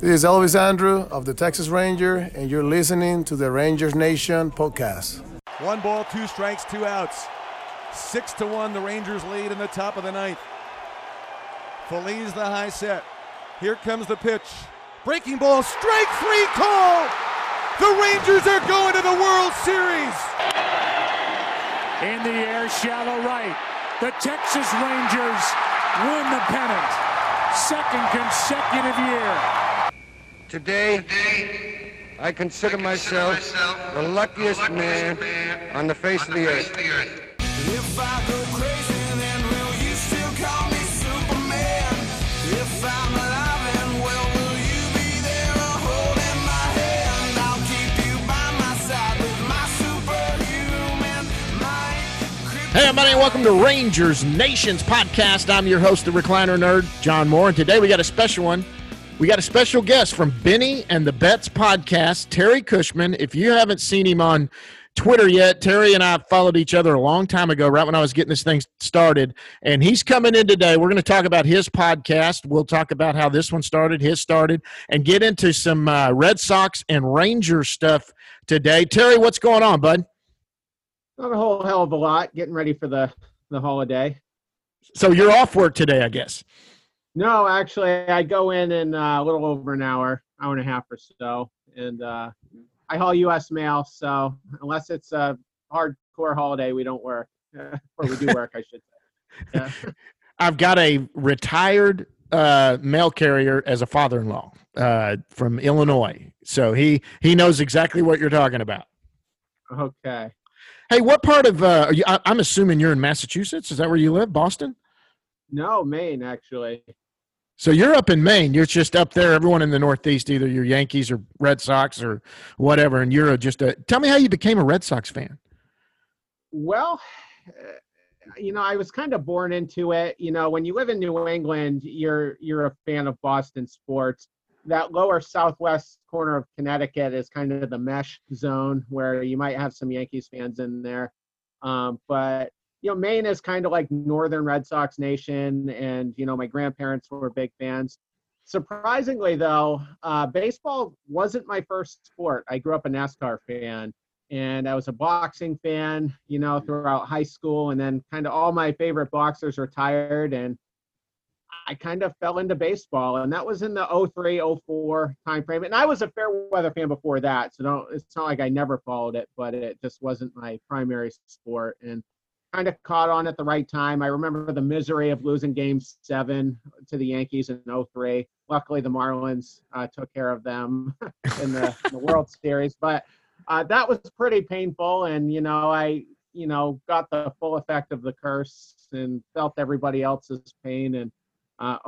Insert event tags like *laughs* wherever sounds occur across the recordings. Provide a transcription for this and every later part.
This is Elvis Andrus of the Texas Ranger, and you're listening to the Rangers Nation podcast. One ball, two strikes, two outs. Six to one, the Rangers lead in the top of the ninth. Feliz the high set. Here comes the pitch. Breaking ball, strike three call. The Rangers are going to the World Series. In the air, shallow right. The Texas Rangers win the pennant. Second consecutive year. Today, I consider myself the luckiest man on the face of the earth. If I go crazy, then will you still call me Superman? If I'm alive, and well, will you be there holding my hand? I'll keep you by my side with my superhuman might. Hey, everybody, and welcome to Rangers Nations podcast. I'm your host, the recliner nerd, John Moore, and today we got a special one. We got a special guest from Benny and the Betts podcast, Terry Cushman. If you haven't seen him on Twitter yet, Terry and I followed each other a long time ago, right when I was getting this thing started. And he's coming in today. We're going to talk about his podcast. We'll talk about how this one started, his started, and get into some uh, Red Sox and Ranger stuff today. Terry, what's going on, bud? Not a whole hell of a lot. Getting ready for the the holiday. So you're off work today, I guess. No, actually, I go in in uh, a little over an hour, hour and a half or so, and uh, I haul U.S. mail. So unless it's a hardcore holiday, we don't work, *laughs* or we do work, I should say. Yeah. *laughs* I've got a retired uh, mail carrier as a father-in-law uh, from Illinois, so he he knows exactly what you're talking about. Okay. Hey, what part of? Uh, are you, I, I'm assuming you're in Massachusetts. Is that where you live, Boston? No, Maine actually. So you're up in Maine. You're just up there. Everyone in the Northeast, either you're Yankees or Red Sox or whatever, and you're just a. Tell me how you became a Red Sox fan. Well, uh, you know, I was kind of born into it. You know, when you live in New England, you're you're a fan of Boston sports. That lower southwest corner of Connecticut is kind of the mesh zone where you might have some Yankees fans in there. Um, but you know, Maine is kind of like Northern Red Sox nation, and you know, my grandparents were big fans. Surprisingly, though, uh, baseball wasn't my first sport. I grew up a NASCAR fan, and I was a boxing fan, you know, throughout high school, and then kind of all my favorite boxers retired, and I kind of fell into baseball, and that was in the 03, 04 time frame. And I was a fair weather fan before that, so don't, it's not like I never followed it, but it just wasn't my primary sport. And kind of caught on at the right time. I remember the misery of losing game seven to the Yankees in 03. Luckily, the Marlins uh, took care of them *laughs* in the, the World Series, but uh, that was pretty painful. And, you know, I, you know, got the full effect of the curse and felt everybody else's pain. And uh,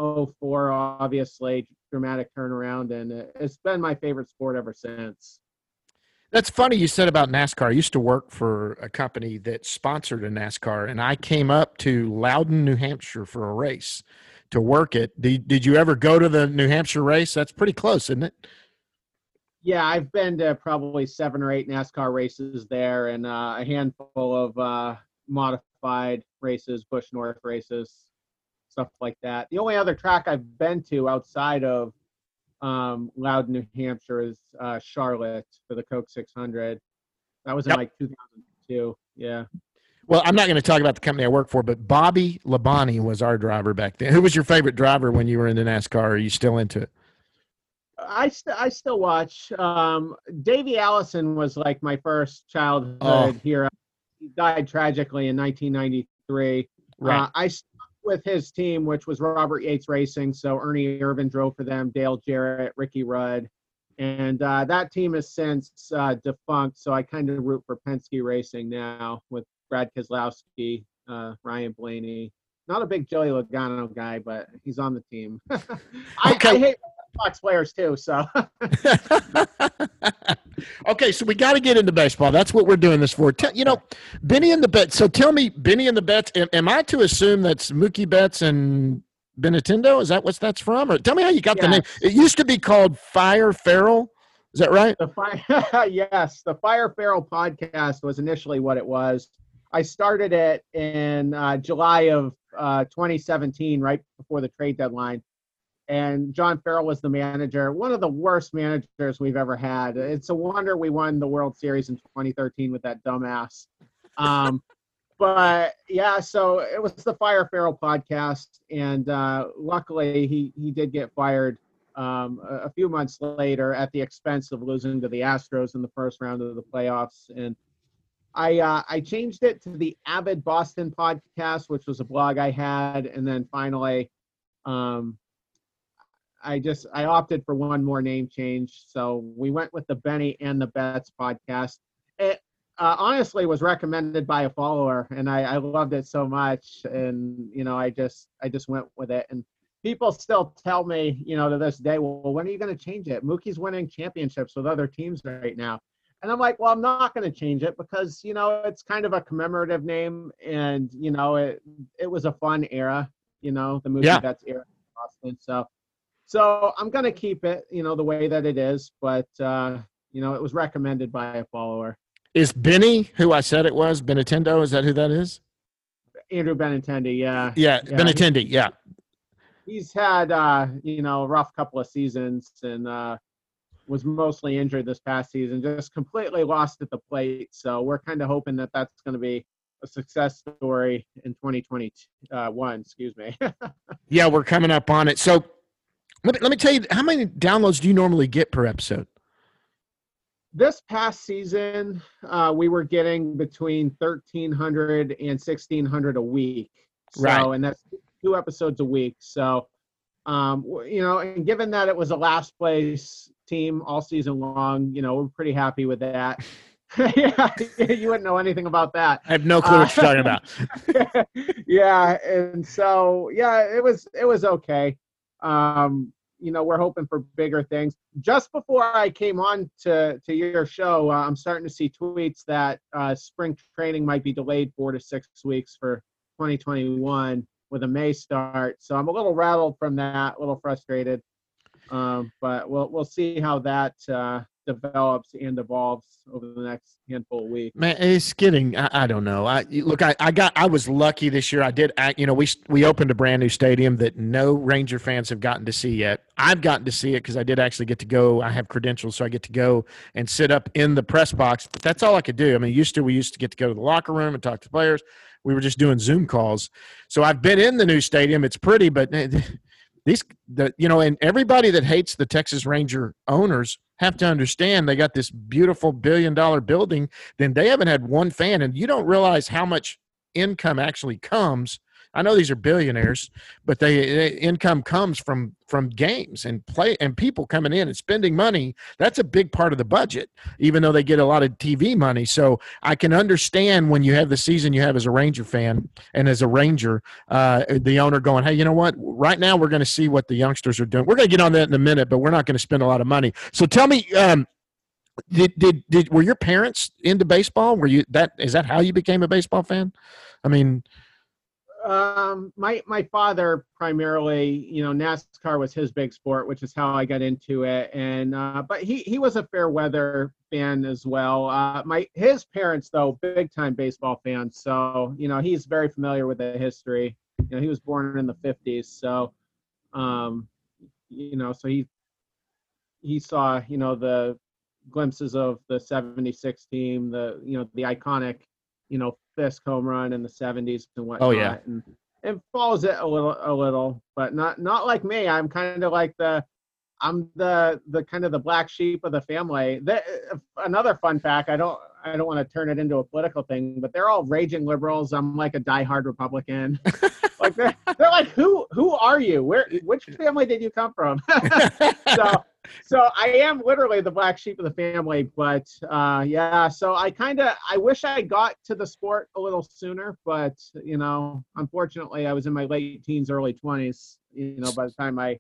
04, obviously, dramatic turnaround. And it's been my favorite sport ever since. That's funny you said about NASCAR. I used to work for a company that sponsored a NASCAR, and I came up to Loudon, New Hampshire for a race to work it. Did, did you ever go to the New Hampshire race? That's pretty close, isn't it? Yeah, I've been to probably seven or eight NASCAR races there and uh, a handful of uh, modified races, Busch North races, stuff like that. The only other track I've been to outside of um, Loudon, New Hampshire is uh, Charlotte for the Coke 600. That was in Yep. like 2002. Yeah. Well, I'm not going to talk about the company I work for, but Bobby Labonte was our driver back then. Who was your favorite driver when you were into NASCAR? Are you still into it? I, st- I still watch. Um, Davey Allison was like my first childhood Oh. hero. He died tragically in 1993. Right. Uh, I stuck with his team, which was Robert Yates Racing. So Ernie Irvan drove for them, Dale Jarrett, Ricky Rudd. And uh, that team has since uh, defunct. So I kind of root for Penske Racing now with Brad Keselowski, uh, Ryan Blaney. Not a big Joey Logano guy, but he's on the team. *laughs* I, Okay. I hate Fox players too. So *laughs* *laughs* okay, so we got to get into baseball. That's what we're doing this for. Tell, you know, Benny and the Betts. So tell me, Benny and the Betts. Am, am I to assume that's Mookie Betts and Benetendo? Is that what that's from? Or tell me how you got the name. It used to be called Fire Farrell. Is that right? the fire, *laughs* yes, the Fire Farrell podcast was initially what it was. I started it in uh, July of uh, 2017, right before the trade deadline. And John Farrell was the manager. One of the worst managers we've ever had. It's a wonder we won the World Series in 2013 with that dumbass. Um, *laughs* but yeah, so it was the Fire Farrell podcast, and uh, luckily he he did get fired um, a, a few months later at the expense of losing to the Astros in the first round of the playoffs. And I uh, I changed it to the Avid Boston podcast, which was a blog I had, and then finally, um, I just I opted for one more name change. So we went with the Benny and the Betts podcast. It uh, honestly was recommended by a follower, and I, I loved it so much, and you know I just I just went with it. And people still tell me, you know, to this day, well, when are you going to change it? Mookie's winning championships with other teams right now. And I'm like, well, I'm not going to change it because, you know, it's kind of a commemorative name and, you know, it, it was a fun era, you know, the movie Yeah. that's era in Boston. So, so I'm going to keep it, you know, the way that it is, but, uh, you know, it was recommended by a follower, Is Benny who I said it was? Benintendo? Is that who that is? Andrew Benintendi. Yeah. Yeah, Yeah, Benintendi. Yeah. he's had uh you know a rough couple of seasons and uh was mostly injured this past season just completely lost at the plate so we're kind of hoping that that's going to be a success story in 2021 excuse me *laughs* Yeah, we're coming up on it. So let me, let me tell you, how many downloads do you normally get per episode? this past season uh we were getting between 1300 and 1600 a week so Right. and that's two episodes a week so um you know and given that it was a last place team all season long you know we're pretty happy with that *laughs* *laughs* yeah you wouldn't know anything about that I have no clue what you're talking about. *laughs* yeah and so yeah it was it was okay um you know we're hoping for bigger things. Just before i came on to to your show uh, i'm starting to see tweets that uh spring training might be delayed four to six weeks for 2021 with a may start. So i'm a little rattled from that a little frustrated. Um but we'll we'll see how that uh develops and evolves over the next handful of weeks Man, it's getting. I, I don't know. I look. I, I got. I was lucky this year. I did. Act, you know, we we opened a brand new stadium that no Ranger fans have gotten to see yet. I've gotten to see it because I did actually get to go. I have credentials, so I get to go and sit up in the press box. But that's all I could do. I mean, used to we used to get to go to the locker room and talk to players. We were just doing Zoom calls. So I've been in the new stadium. It's pretty, but eh, *laughs* these the you know, and everybody that hates the Texas Ranger owners have to understand they got this beautiful billion dollar building then they haven't had one fan and you don't realize how much income actually comes i know these are billionaires but they, they income comes from from games and play and people coming in and spending money. That's a big part of the budget even though they get a lot of tv money. So i can understand when you have the season you have as a ranger fan and as a ranger uh, the owner going hey you know what? Right now we're going to see what the youngsters are doing. We're going to get on that in a minute but we're not going to spend a lot of money. So tell me um, did, did did were your parents into baseball? Were you that is that how you became a baseball fan? I mean, Um, my my father primarily, you know, NASCAR was his big sport, which is how I got into it. And uh, but he he was a fair weather fan as well. Uh, my his parents though, big time baseball fans. So you know, he's very familiar with the history. You know, he was born in the '50s, so um, you know, so he he saw you know the glimpses of the 76 team the you know the iconic you know Fisk home run in the 70s and whatnot Oh, yeah. and and follows it a little a little but not not like me. I'm kind of like the i'm the the kind of the black sheep of the family. The, uh, another fun fact i don't i don't want to turn it into a political thing but they're all raging liberals. I'm like a diehard republican. *laughs* Like they're, they're like who who are you? Where which family did you come from? *laughs* So so I am literally the black sheep of the family, but uh, yeah. So I kind of I wish I got to the sport a little sooner, but you know, unfortunately, I was in my late teens, early twenties. You know, by the time I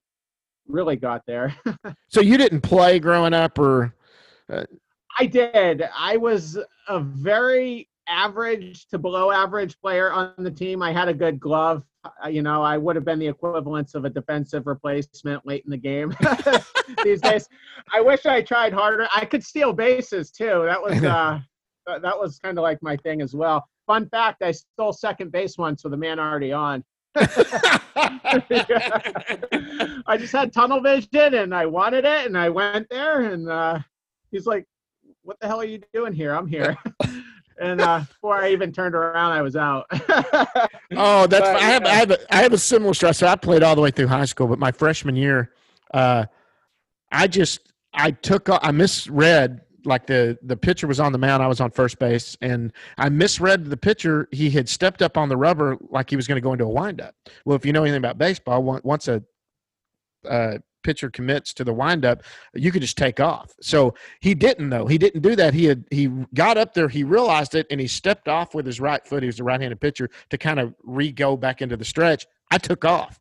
really got there, *laughs* so you didn't play growing up, or I did. I was a very average to below average player on the team. I had a good glove. You know, I would have been the equivalence of a defensive replacement late in the game *laughs* these days. I wish I tried harder. I could steal bases too. That *laughs* was uh, that that was kind of like my thing as well. Fun fact: I stole second base once with a man already on. *laughs* I just had tunnel vision and I wanted it and I went there and uh, he's like, "What the hell are you doing here? I'm here." And uh, before I even turned around, I was out. *laughs* Oh, that's But, I have I have a, I have a similar stress. So I played all the way through high school, but my freshman year, uh, I just I took I misread like the the pitcher was on the mound, I was on first base, and I misread the pitcher. He had stepped up on the rubber like he was going to go into a windup. Well, if you know anything about baseball, once a uh, pitcher commits to the windup, you could just take off. So he didn't though. He didn't do that. He had he got up there, he realized it, and he stepped off with his right foot. He was a right-handed pitcher to kind of re-go back into the stretch. I took off.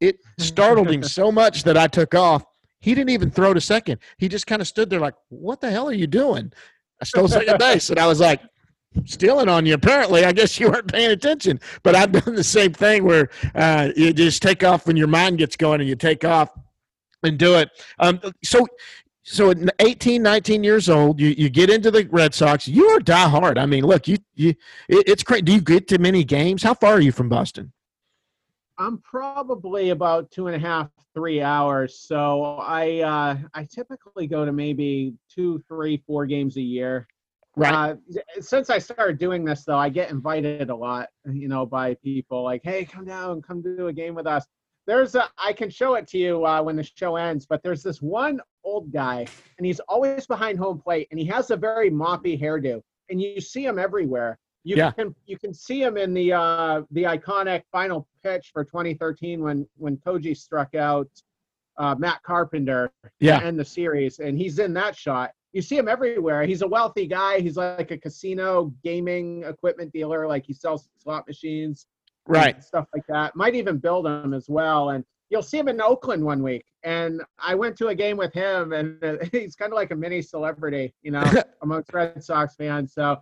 It startled him so *laughs* much that I took off. He didn't even throw to second. He just kind of stood there like, "What the hell are you doing?" I stole second base, and I was like, "Stealing on you." Apparently, I guess you weren't paying attention. But I've done the same thing where uh, you just take off when your mind gets going, and you take off and do it. Um, so, so at 18, 19 years old, you, you get into the Red Sox. You are die hard. I mean, look, you you it, it's great. Do you get to many games? How far are you from Boston? I'm probably about two and a half, three hours. So I uh, I typically go to maybe two, three, four games a year. Right. Uh, since I started doing this, though, I get invited a lot, you know, by people like, "Hey, come down, come do a game with us." There's a, I can show it to you uh, when the show ends, but there's this one old guy, and he's always behind home plate, and he has a very moppy hairdo, and you see him everywhere. You Yeah. can you can see him in the uh, the iconic final pitch for 2013 when when Koji struck out uh, Matt Carpenter Yeah. to end the series, and he's in that shot. You see him everywhere. He's a wealthy guy. He's like a casino gaming equipment dealer. Like he sells slot machines, Right. stuff like that. Might even build them as well. And you'll see him in Oakland one week. And I went to a game with him, and *laughs* he's kind of like a mini celebrity, you know, *laughs* amongst Red Sox fans. So,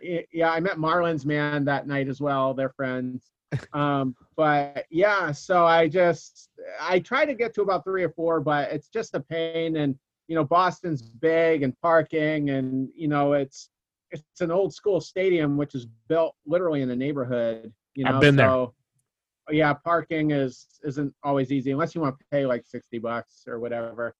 yeah, I met Marlins man that night as well. They're friends. Um, but yeah, so I just I try to get to about three or four, but it's just a pain. And you know, Boston's big and parking, and you know, it's it's an old school stadium which is built literally in a neighborhood. You know, I've been there. Yeah, parking is isn't always easy unless you want to pay like sixty bucks or whatever.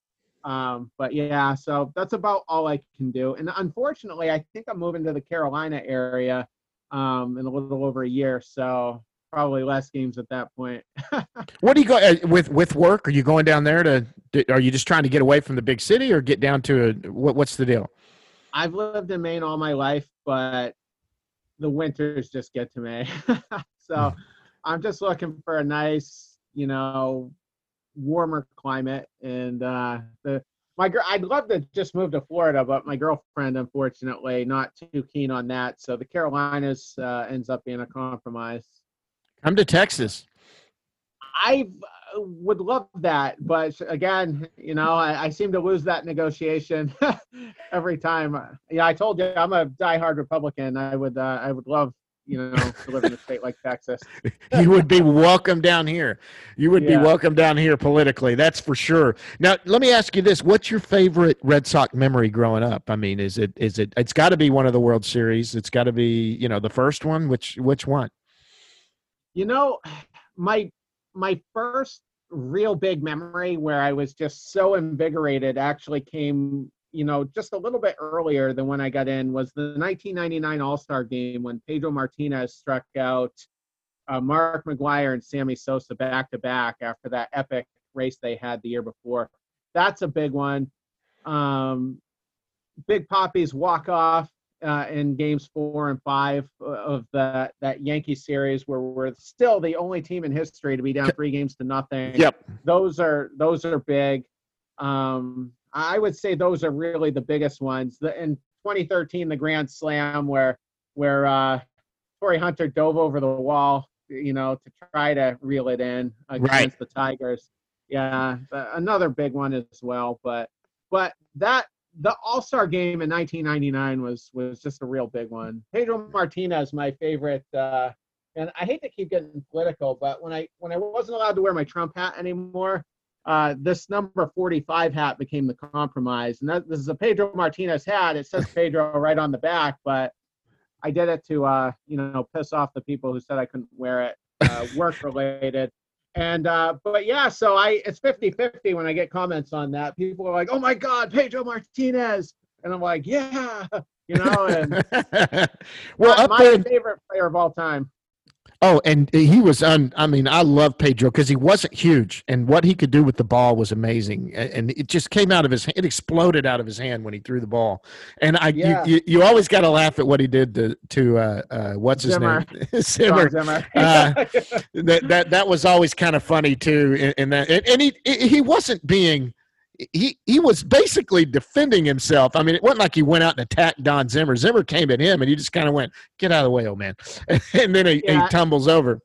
Um, but yeah, so that's about all I can do. And unfortunately, I think I'm moving to the Carolina area um, in a little over a year, so probably less games at that point. *laughs* What do you go uh, with with work? Are you going down there to? Are you just trying to get away from the big city, or get down to a, what? What's the deal? I've lived in Maine all my life, but the winters just get to me. *laughs* so I'm just looking for a nice, you know, warmer climate. And uh, the my girl, I'd love to just move to Florida, but my girlfriend, unfortunately, not too keen on that. So the Carolinas uh, ends up being a compromise. Come to Texas. I uh, would love that, but again, you know, I, I seem to lose that negotiation *laughs* every time. Uh, Yeah, I told you I'm a diehard Republican. I would, uh, I would love, you know, to live in a state like Texas. *laughs* You would be welcome down here. You would be welcome down here politically. That's for sure. Now, let me ask you this: What's your favorite Red Sox memory growing up? I mean, is it is it? It's got to be one of the World Series. It's got to be you know the first one. Which which one? You know, my my first real big memory where I was just so invigorated actually came, you know, just a little bit earlier than when I got in was the 1999 All-Star game when Pedro Martinez struck out uh, Mark McGwire and Sammy Sosa back to back after that epic race they had the year before. That's a big one. Um, Big Poppy's walk off uh, in games four and five of that that Yankee series, where we're still the only team in history to be down three games to nothing. Yep. Those are those are big. Um, I would say those are really the biggest ones. The, in 2013, the Grand Slam, where where uh, Torii Hunter dove over the wall, you know, to try to reel it in against Right. the Tigers. Yeah, uh, another big one as well. But but that the All Star game in 1999 was was just a real big one. Pedro Martinez, my favorite. Uh, and I hate to keep getting political, but when I when I wasn't allowed to wear my Trump hat anymore, uh, this number 45 hat became the compromise. And that, this is a Pedro Martinez hat. It says Pedro *laughs* right on the back, but I did it to uh, you know piss off the people who said I couldn't wear it. uh, work related. And uh, but yeah, so I it's 50-50 when I get comments on that. People are like, "Oh my God, Pedro Martinez," and I'm like, "Yeah," *laughs* you know. And *laughs* well, my, up my there, favorite player of all time. Oh, and he was un. I mean, I love Pedro because he wasn't huge, and what he could do with the ball was amazing. And it just came out of his. It exploded out of his hand when he threw the ball. And I, Yeah. you, you, you always got to laugh at what he did to to uh, uh, what's his Zimmer. name, *laughs* Zimmer. Zimmer. Uh, that that that was always kind of funny too. And, and that and, and he he wasn't being. He he was basically defending himself. I mean, it wasn't like he went out and attacked Don Zimmer. Zimmer came at him, and he just kind of went, "Get out of the way, old man," *laughs* and then he, Yeah. he tumbles over.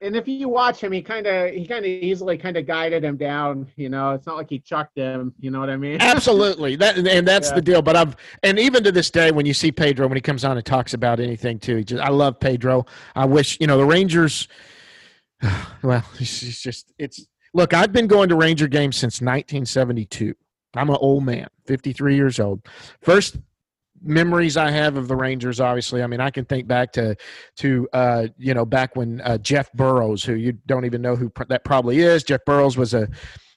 and if you watch him, he kind of he kind of easily kind of guided him down. You know, it's not like he chucked him. You know what I mean? Absolutely. That and that's Yeah. the deal. But I've and even to this day, when you see Pedro when he comes on and talks about anything too, he just I love Pedro. I wish you know the Rangers. *sighs* Well, *laughs* it's, it's just it's look. I've been going to Ranger games since 1972. I'm an old man, 53 years old. First memories I have of the Rangers, obviously. I mean, I can think back to to uh, you know back when uh, Jeff Burroughs, who you don't even know who pr- that probably is. Jeff Burroughs was a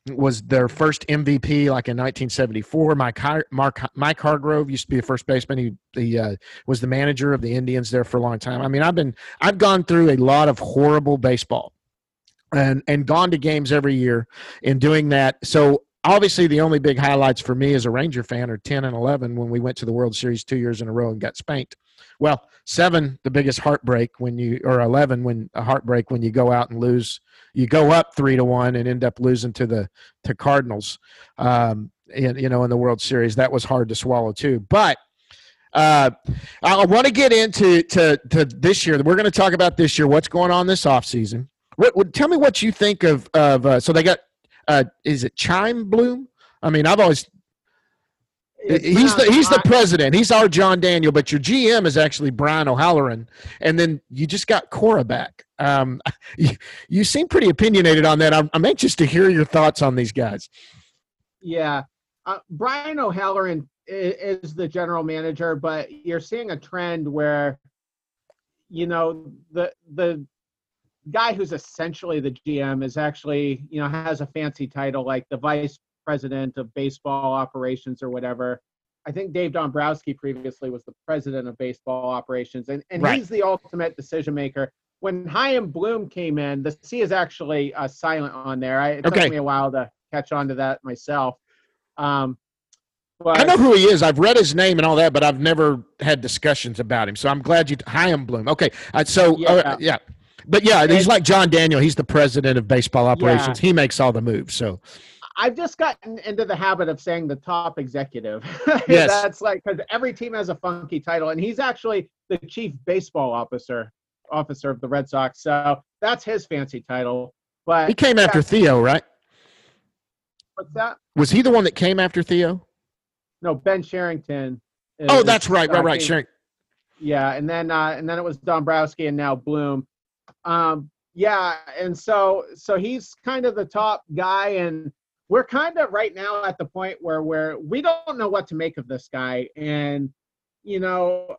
was their first MVP like in 1974. Mike Har- Mark Mike Hargrove used to be the first baseman. He he uh, was the manager of the Indians there for a long time. I mean, I've been I've gone through a lot of horrible baseball and and gone to games every year in doing that. So obviously the only big highlights for me as a Ranger fan are 10 and 11 when we went to the World Series 2 years in a row and got spanked. Well, 7 the biggest heartbreak when you or 11 when a heartbreak when you go out and lose you go up 3 to 1 and end up losing to the to Cardinals um in, you know in the World Series. That was hard to swallow too. But uh, I want to get into to, to this year. We're going to talk about this year. What's going on this offseason. What, what? Tell me what you think of of. Uh, so they got. Uh, is it Chime Bloom? I mean, I've always. It's he's the he's the president. He's our John Daniel, but your GM is actually Brian O'Halloran, and then you just got Cora back. Um, *laughs* you, you seem pretty opinionated on that. I'm, I'm anxious to hear your thoughts on these guys. Yeah. Uh, Brian O'Halloran i- is the general manager, but you're seeing a trend where, you know, the the guy who's essentially the GM is actually, you know, has a fancy title like the vice president of baseball operations or whatever. I think Dave Dombrowski previously was the president of baseball operations, and, and Right. he's the ultimate decision maker. When Chaim Bloom came in, the C is actually uh, silent on there. I, it Okay. took me a while to catch on to that myself. Um, but I know who he is. I've read his name and all that, but I've never had discussions about him. So I'm glad you. Chaim Bloom. Okay, uh, so yeah. Yeah. yeah, but yeah, he's like John Daniel. He's the president of baseball operations. He makes all the moves. So I've just gotten into the habit of saying the top executive. *laughs* Yes. That's like because every team has a funky title, and he's actually the chief baseball officer officer of the Red Sox. So that's his fancy title. But he came after Theo, right? what's that? Was he the one that came after Theo? No, Ben Cherington. is- Oh, that's right, right, right. Sure. Yeah, and then uh, and then it was Dombrowski and now Bloom. Um, yeah, and so so he's kind of the top guy, and we're kind of right now at the point where where we don't know what to make of this guy, and you know,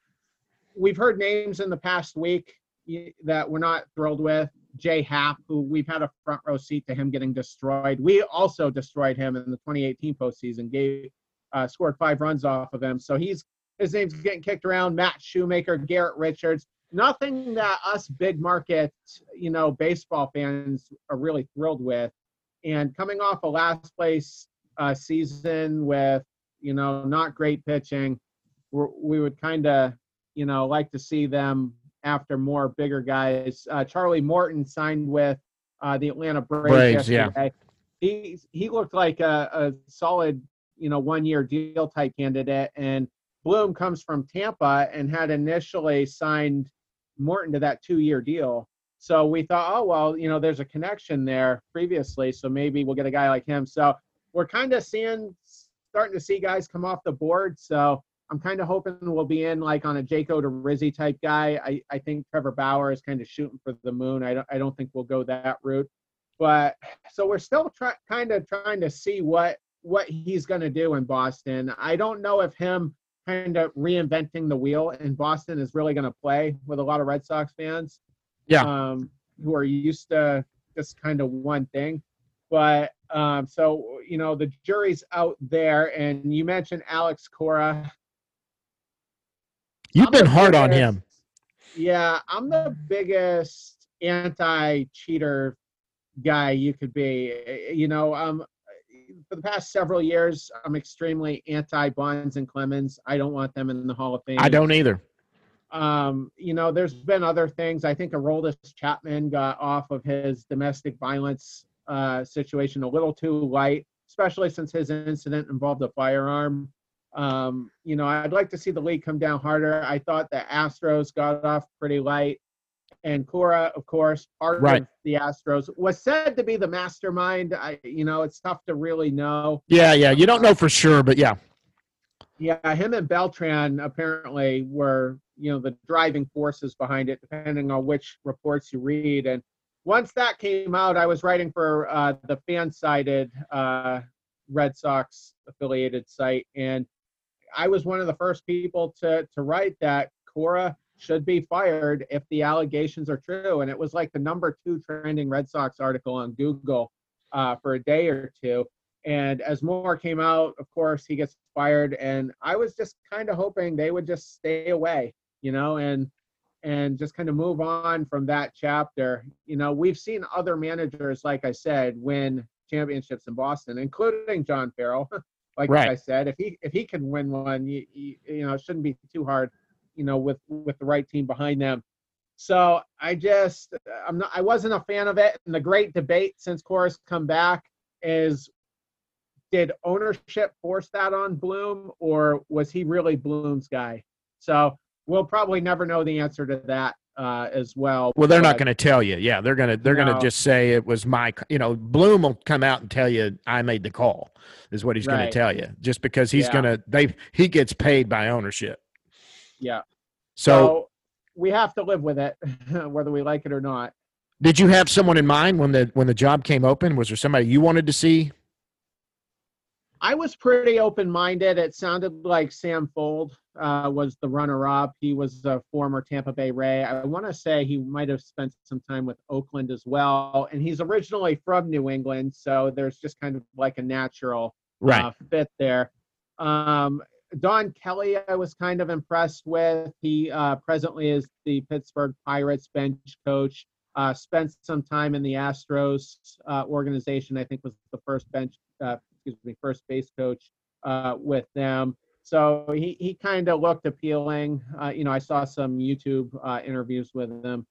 we've heard names in the past week that we're not thrilled with. J.A. Happ, who we've had a front row seat to him getting destroyed. We also destroyed him in the 2018 postseason. Gave uh, scored five runs off of him, so he's his name's getting kicked around. Matt Shoemaker, Garrett Richards. Nothing that us big market, you know, baseball fans are really thrilled with. And coming off a last place uh, season with, you know, not great pitching, we're, we would kind of, you know, like to see them after more bigger guys. Uh, Charlie Morton signed with uh, the Atlanta Braves, Braves, yeah. yesterday. He he looked like a, a solid, you know, one year deal type candidate. And Bloom comes from Tampa and had initially signed Morton to that two year deal. So we thought, oh, well, you know, there's a connection there previously. So maybe we'll get a guy like him. So we're kind of seeing, starting to see guys come off the board. So I'm kind of hoping we'll be in like on a Jake Odorizzi type guy. I, I think Trevor Bauer is kind of shooting for the moon. I don't, I don't think we'll go that route. But so we're still try, kind of trying to see what what he's going to do in Boston. I don't know if him kind of reinventing the wheel in Boston is really going to play with a lot of Red Sox fans. Yeah. Um, who are used to just kind of one thing. But um, so you know, the jury's out there, and you mentioned Alex Cora. You've I'm been hard on him. Yeah, I'm the biggest anti-cheater guy you could be. You know, um, for the past several years, I'm extremely anti Bonds and Clemens. I don't want them in the Hall of Fame. I don't either. Um, you know, there's been other things. I think Aroldis Chapman got off of his domestic violence uh, situation a little too light, especially since his incident involved a firearm. Um, you know, I'd like to see the league come down harder. I thought the Astros got off pretty light. And Cora, of course, part Right. of the Astros, was said to be the mastermind. I, you know, it's tough to really know. Yeah, yeah. You don't know for sure, but yeah. Yeah, him and Beltran apparently were, you know, the driving forces behind it, depending on which reports you read. And once that came out, I was writing for uh, the fan-sided uh, Red Sox affiliated site, and I was one of the first people to to write that Cora should be fired if the allegations are true. And it was like the number two trending Red Sox article on Google uh, for a day or two. And as more came out, of course, he gets fired. And I was just kind of hoping they would just stay away, you know, and and just kind of move on from that chapter. You know, we've seen other managers, like I said, win championships in Boston, including John Farrell. *laughs* like Right. I said, if he if he can win one, you, you, you know, it shouldn't be too hard, you know, with with the right team behind them. So I just I'm not I wasn't a fan of it. And the great debate since Cora's come back is did ownership force that on Bloom or was he really Bloom's guy? So we'll probably never know the answer to that uh, as well. Well, they're not going to tell you. Yeah, they're going to they're going to just say it was my. You know, Bloom will come out and tell you I made the call. Is what he's going to tell you. Just because he's Yeah. going to they he gets paid by ownership. Yeah. So, So we have to live with it, *laughs* whether we like it or not. did you have someone in mind when the when the job came open? Was there somebody you wanted to see? I was pretty open minded. It sounded like Sam Fuld uh, was the runner up. He was a former Tampa Bay Ray. I want to say he might have spent some time with Oakland as well. And he's originally from New England. So there's just kind of like a natural Right. uh, fit there. Um, Don Kelly, I was kind of impressed with. He uh, presently is the Pittsburgh Pirates bench coach. Uh, spent some time in the Astros uh, organization. I think was the first bench, uh, excuse me, first base coach uh, with them. So he, he kind of looked appealing. Uh, you know, I saw some YouTube uh, interviews with him,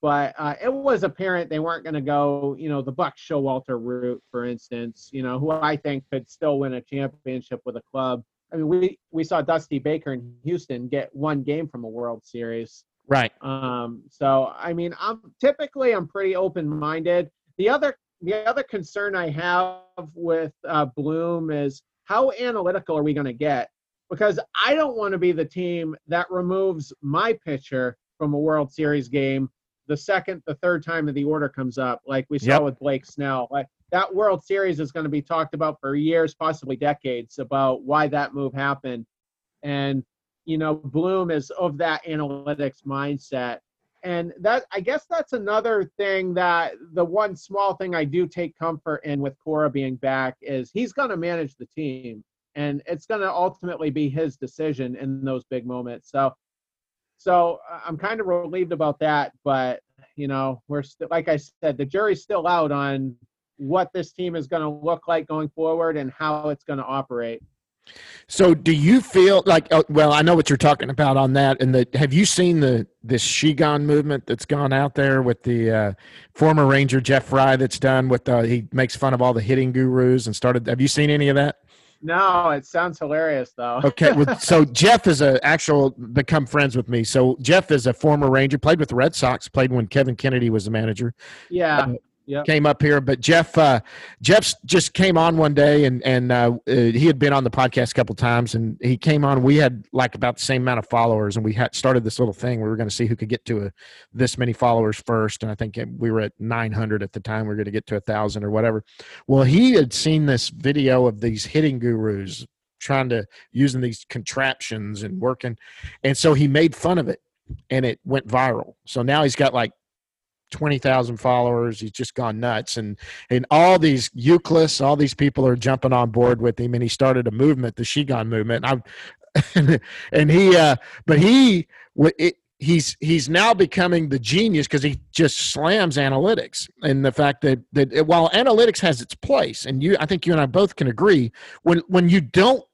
but uh, it was apparent they weren't going to go, you know, the Buck Showalter route, for instance. You know, who I think could still win a championship with a club. I mean, we we saw Dusty Baker in Houston get one game from a World Series. Right. Um, so I mean, I'm typically I'm pretty open-minded. The other the other concern I have with uh, Bloom is how analytical are we going to get? Because I don't want to be the team that removes my pitcher from a World Series game the second, the third time that the order comes up, like we saw Yep. with Blake Snell. Like that World Series is going to be talked about for years, possibly decades, about why that move happened. And you know, Bloom is of that analytics mindset. And that I guess that's another thing that the one small thing I do take comfort in with Cora being back is he's going to manage the team and it's going to ultimately be his decision in those big moments. So so uh, I'm kind of relieved about that, but you know, we're still like I said, the jury's still out on what this team is going to look like going forward and how it's going to operate. So, do you feel like? Uh, well, I know what you're talking about on that. And the have you seen the this Shigon movement that's gone out there with the uh, former Ranger Jeff Frye that's done with uh, he makes fun of all the hitting gurus and started. Have you seen any of that? No, it sounds hilarious though. Okay, well, *laughs* so Jeff is a actual become friends with me. So Jeff is a former Ranger, played with the Red Sox, played when Kevin Kennedy was the manager. yeah. Yep. Came up here, but Jeff, uh, Jeff just came on one day, and and uh, uh, he had been on the podcast a couple times, and he came on. We had like about the same amount of followers, and we had started this little thing. We were going to see who could get to a, this many followers first, and I think we were at 900 at the time. We are going to get to a thousand or whatever. Well, he had seen this video of these hitting gurus trying to using these contraptions and working, and so he made fun of it, and it went viral. So now he's got like twenty thousand followers. He's just gone nuts, and and all these Euclid, all these people are jumping on board with him, and he started a movement, the Shigon movement. And *laughs* I, and he, uh, but he, it, he's he's now becoming the genius because he just slams analytics and the fact that that while analytics has its place, and you, I think you and I both can agree when when you don't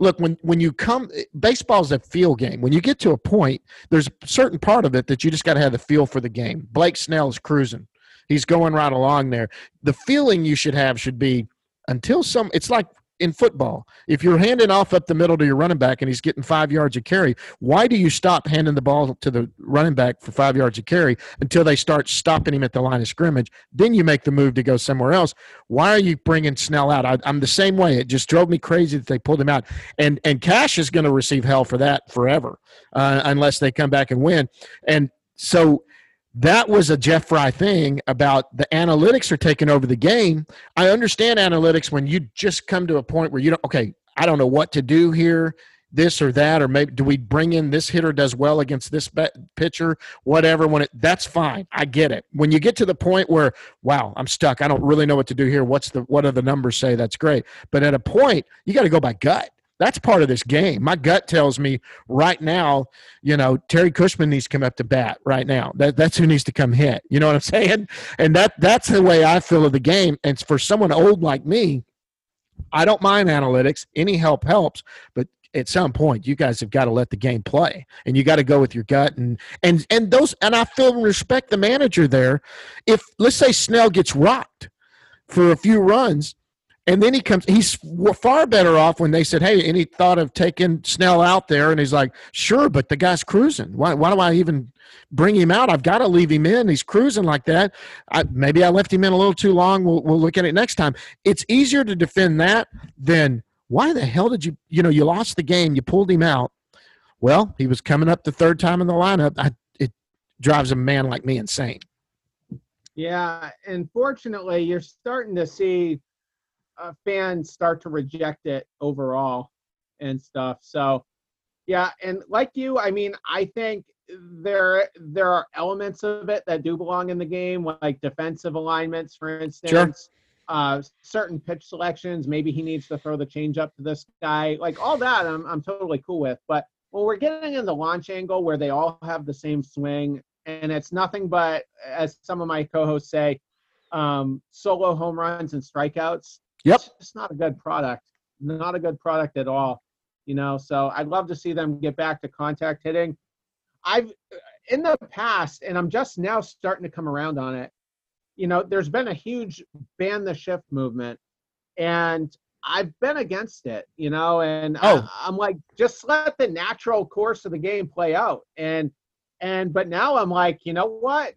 look when when you come baseball's a feel game. When you get to a point there's a certain part of it that you just got to have the feel for the game. Blake snell is cruising. He's going right along there. The feeling you should have should be until some it's like in football. If you're handing off up the middle to your running back and he's getting five yards of carry why do you stop handing the ball to the running back for five yards of carry until they start stopping him at the line of scrimmage? Then you make the move to go somewhere else. Why are you bringing snell out? I, i'm the same way. It just drove me crazy that they pulled him out. And and Cash is going to receive hell for that forever uh, unless they come back and win. And so that was a Jeff Frye thing about the analytics are taking over the game. I understand analytics when you just come to a point where you don't, okay, I don't know what to do here, this or that, or maybe do we bring in this hitter does well against this pitcher, whatever. When it, that's fine, I get it. When you get to the point where, wow, I'm stuck, I don't really know what to do here. What's the what do the numbers say? That's great, but at a point, you got to go by gut. That's part of this game. My gut tells me right now, you know, Terry Cushman needs to come up to bat right now. That, that's who needs to come hit. You know what I'm *laughs* saying? And that that's the way I feel of the game. And for someone old like me, I don't mind analytics. Any help helps, but at some point you guys have got to let the game play and you got to go with your gut and and and those and I feel respect the manager there. If let's say Snell gets rocked for a few runs, and then he comes, he's far better off when they said, Hey, any thought of taking Snell out there? And he's like, Sure, but the guy's cruising. Why, why do I even bring him out? I've got to leave him in. He's cruising like that. I, maybe I left him in a little too long. We'll, we'll look at it next time. It's easier to defend that than why the hell did you, you know, you lost the game, you pulled him out. Well, he was coming up the third time in the lineup. I, it drives a man like me insane. Yeah, and fortunately, you're starting to see uh, fans start to reject it overall and stuff. So, yeah, and like you, I mean, I think there there are elements of it that do belong in the game, like defensive alignments, for instance. Sure. Uh, certain pitch selections, maybe he needs to throw the change up to this guy, like all that. I'm I'm totally cool with. But when we're getting in the launch angle where they all have the same swing, and it's nothing but, as some of my co-hosts say, um, solo home runs and strikeouts. Yep. It's not a good product. Not a good product at all. You know, so I'd love to see them get back to contact hitting. I've uh, in the past, and I'm just now starting to come around on it. You know, there's been a huge ban the shift movement, and I've been against it. You know, and oh. I, I'm like, just let the natural course of the game play out. And and but now I'm like, you know what?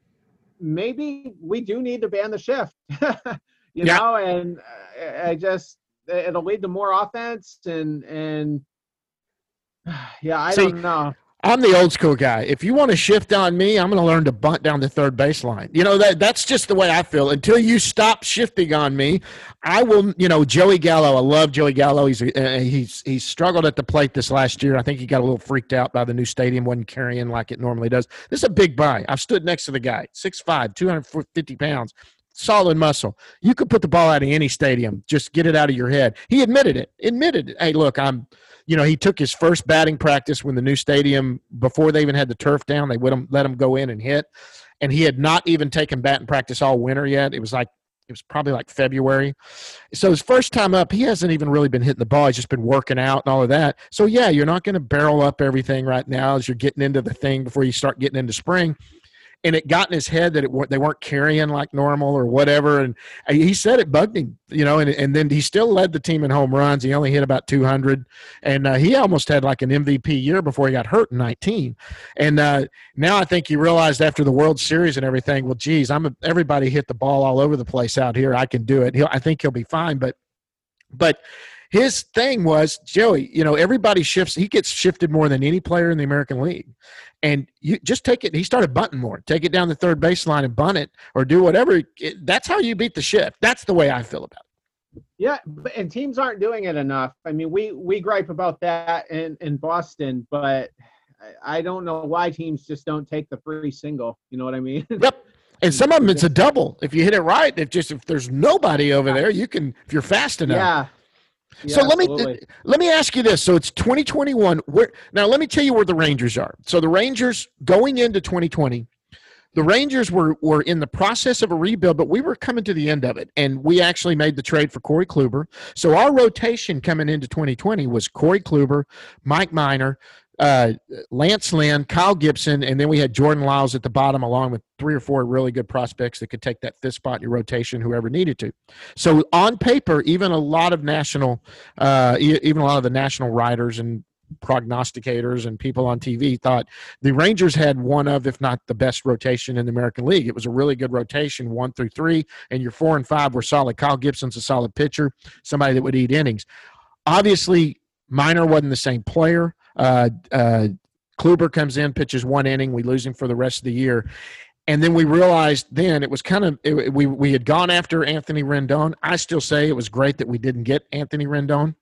Maybe we do need to ban the shift. *laughs* you yeah. know, and uh, I just it'll lead to more offense and and *sighs* yeah, I See, don't know. I'm the old school guy. If you want to shift on me, I'm going to learn to bunt down the third baseline. You know that that's just the way I feel. Until you stop shifting on me, I will. You know, Joey Gallo. I love Joey Gallo. He's uh, he's he's struggled at the plate this last year. I think he got a little freaked out by the new stadium wasn't carrying like it normally does. This is a big buy. I've stood next to the guy, 6'5", 250 pounds solid muscle. You could put the ball out of any stadium. Just get it out of your head. He admitted it. Admitted, it. hey, look, I'm. You know, he took his first batting practice when the new stadium before they even had the turf down. They would him, let him go in and hit, and he had not even taken batting practice all winter yet. It was like it was probably like February. So his first time up, he hasn't even really been hitting the ball. He's just been working out and all of that. So yeah, you're not going to barrel up everything right now as you're getting into the thing before you start getting into spring and it got in his head that it, they weren't carrying like normal or whatever. And he said it bugged him, you know, and, and then he still led the team in home runs. He only hit about 200. And uh, he almost had like an MVP year before he got hurt in 19. And uh, now I think he realized after the World Series and everything, well, geez, I'm a, everybody hit the ball all over the place out here. I can do it. He'll, I think he'll be fine. But, but, his thing was Joey, you know, everybody shifts. He gets shifted more than any player in the American League and you just take it. He started bunting more. Take it down the third baseline and bunt it, or do whatever. That's how you beat the shift. That's the way I feel about it. Yeah, and teams aren't doing it enough. I mean, we we gripe about that in in Boston, but I don't know why teams just don't take the free single. You know what I mean? *laughs* Yep. And some of them, it's a double. If you hit it right, if just if there's nobody over there, you can if you're fast enough. Yeah. So let me let me ask you this. So it's 2021. Where now? Let me tell you where the Rangers are. So the Rangers going into 2020, the Rangers were were in the process of a rebuild, but we were coming to the end of it, and we actually made the trade for Corey Kluber. So our rotation coming into 2020 was Corey Kluber, Mike Minor, uh, Lance Lynn, Kyle Gibson, and then we had Jordan Lyles at the bottom, along with three or four really good prospects that could take that fifth spot in your rotation, whoever needed to. So on paper, even a lot of national, uh, even a lot of the national writers and prognosticators and people on TV thought the Rangers had one of, if not the best rotation in the American League. It was a really good rotation, one through three, and your four and five were solid. Kyle Gibson's a solid pitcher, somebody that would eat innings. Obviously, Minor wasn't the same player. Uh, uh, Kluber comes in, pitches one inning, we lose him for the rest of the year. And then we realized then it was kind of it, we we had gone after Anthony Rendon. I still say it was great that we didn't get Anthony Rendon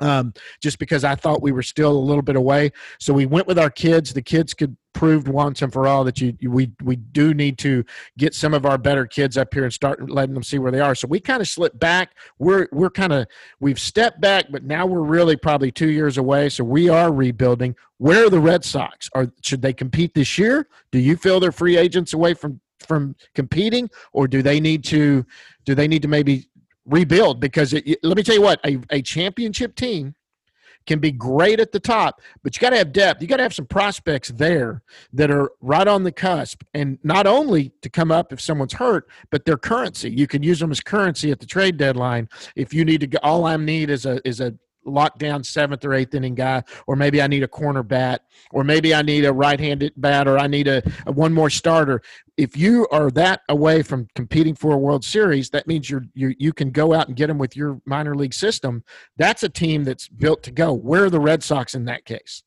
um, just because I thought we were still a little bit away. So we went with our kids. The kids could proved once and for all that you, you- we we do need to get some of our better kids up here and start letting them see where they are. So we kind of slipped back. We're we're kind of we've stepped back, but now we're really probably two years away. So we are rebuilding. Where are the Red Sox? Are should they compete this year? Do you feel they're free agents away from from competing, or do they need to do they need to maybe rebuild because it, let me tell you what a, a championship team can be great at the top but you got to have depth. You got to have some prospects there that are right on the cusp and not only to come up if someone's hurt but their currency. You can use them as currency at the trade deadline if you need to all i need is a is a lockdown seventh or eighth inning guy or maybe i need a corner bat or maybe i need a right-handed bat or i need a, a one more starter if you are that away from competing for a World Series, that means you're you you can go out and get them with your minor league system. That's a team that's built to go. Where are the Red Sox in that case?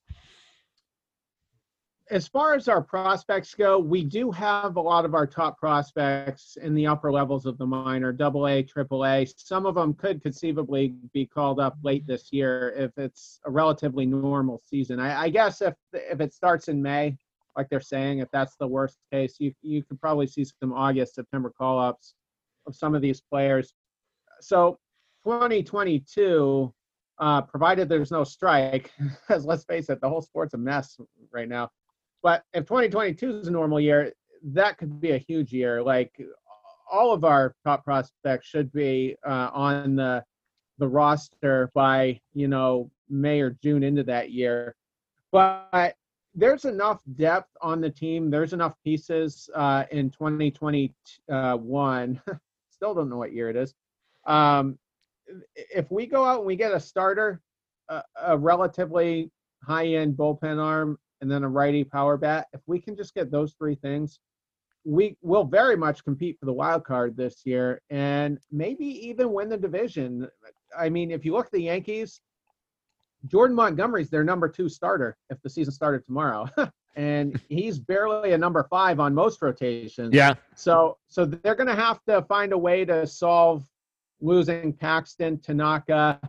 As far as our prospects go, we do have a lot of our top prospects in the upper levels of the minor, double A, triple A. Some of them could conceivably be called up late this year if it's a relatively normal season. I, I guess if if it starts in May, like they're saying, if that's the worst case, you you could probably see some August, September call ups of some of these players. So 2022, uh, provided there's no strike, *laughs* because let's face it, the whole sport's a mess right now. But if 2022 is a normal year, that could be a huge year. Like all of our top prospects should be uh, on the the roster by you know May or June into that year. But there's enough depth on the team. There's enough pieces uh, in 2021. *laughs* Still don't know what year it is. Um, if we go out and we get a starter, a, a relatively high-end bullpen arm, and then a righty power bat. If we can just get those three things, we will very much compete for the wild card this year and maybe even win the division. I mean, if you look at the Yankees, Jordan Montgomery's their number two starter if the season started tomorrow. *laughs* and he's barely a number five on most rotations. Yeah, So so they're going to have to find a way to solve losing Paxton, Tanaka.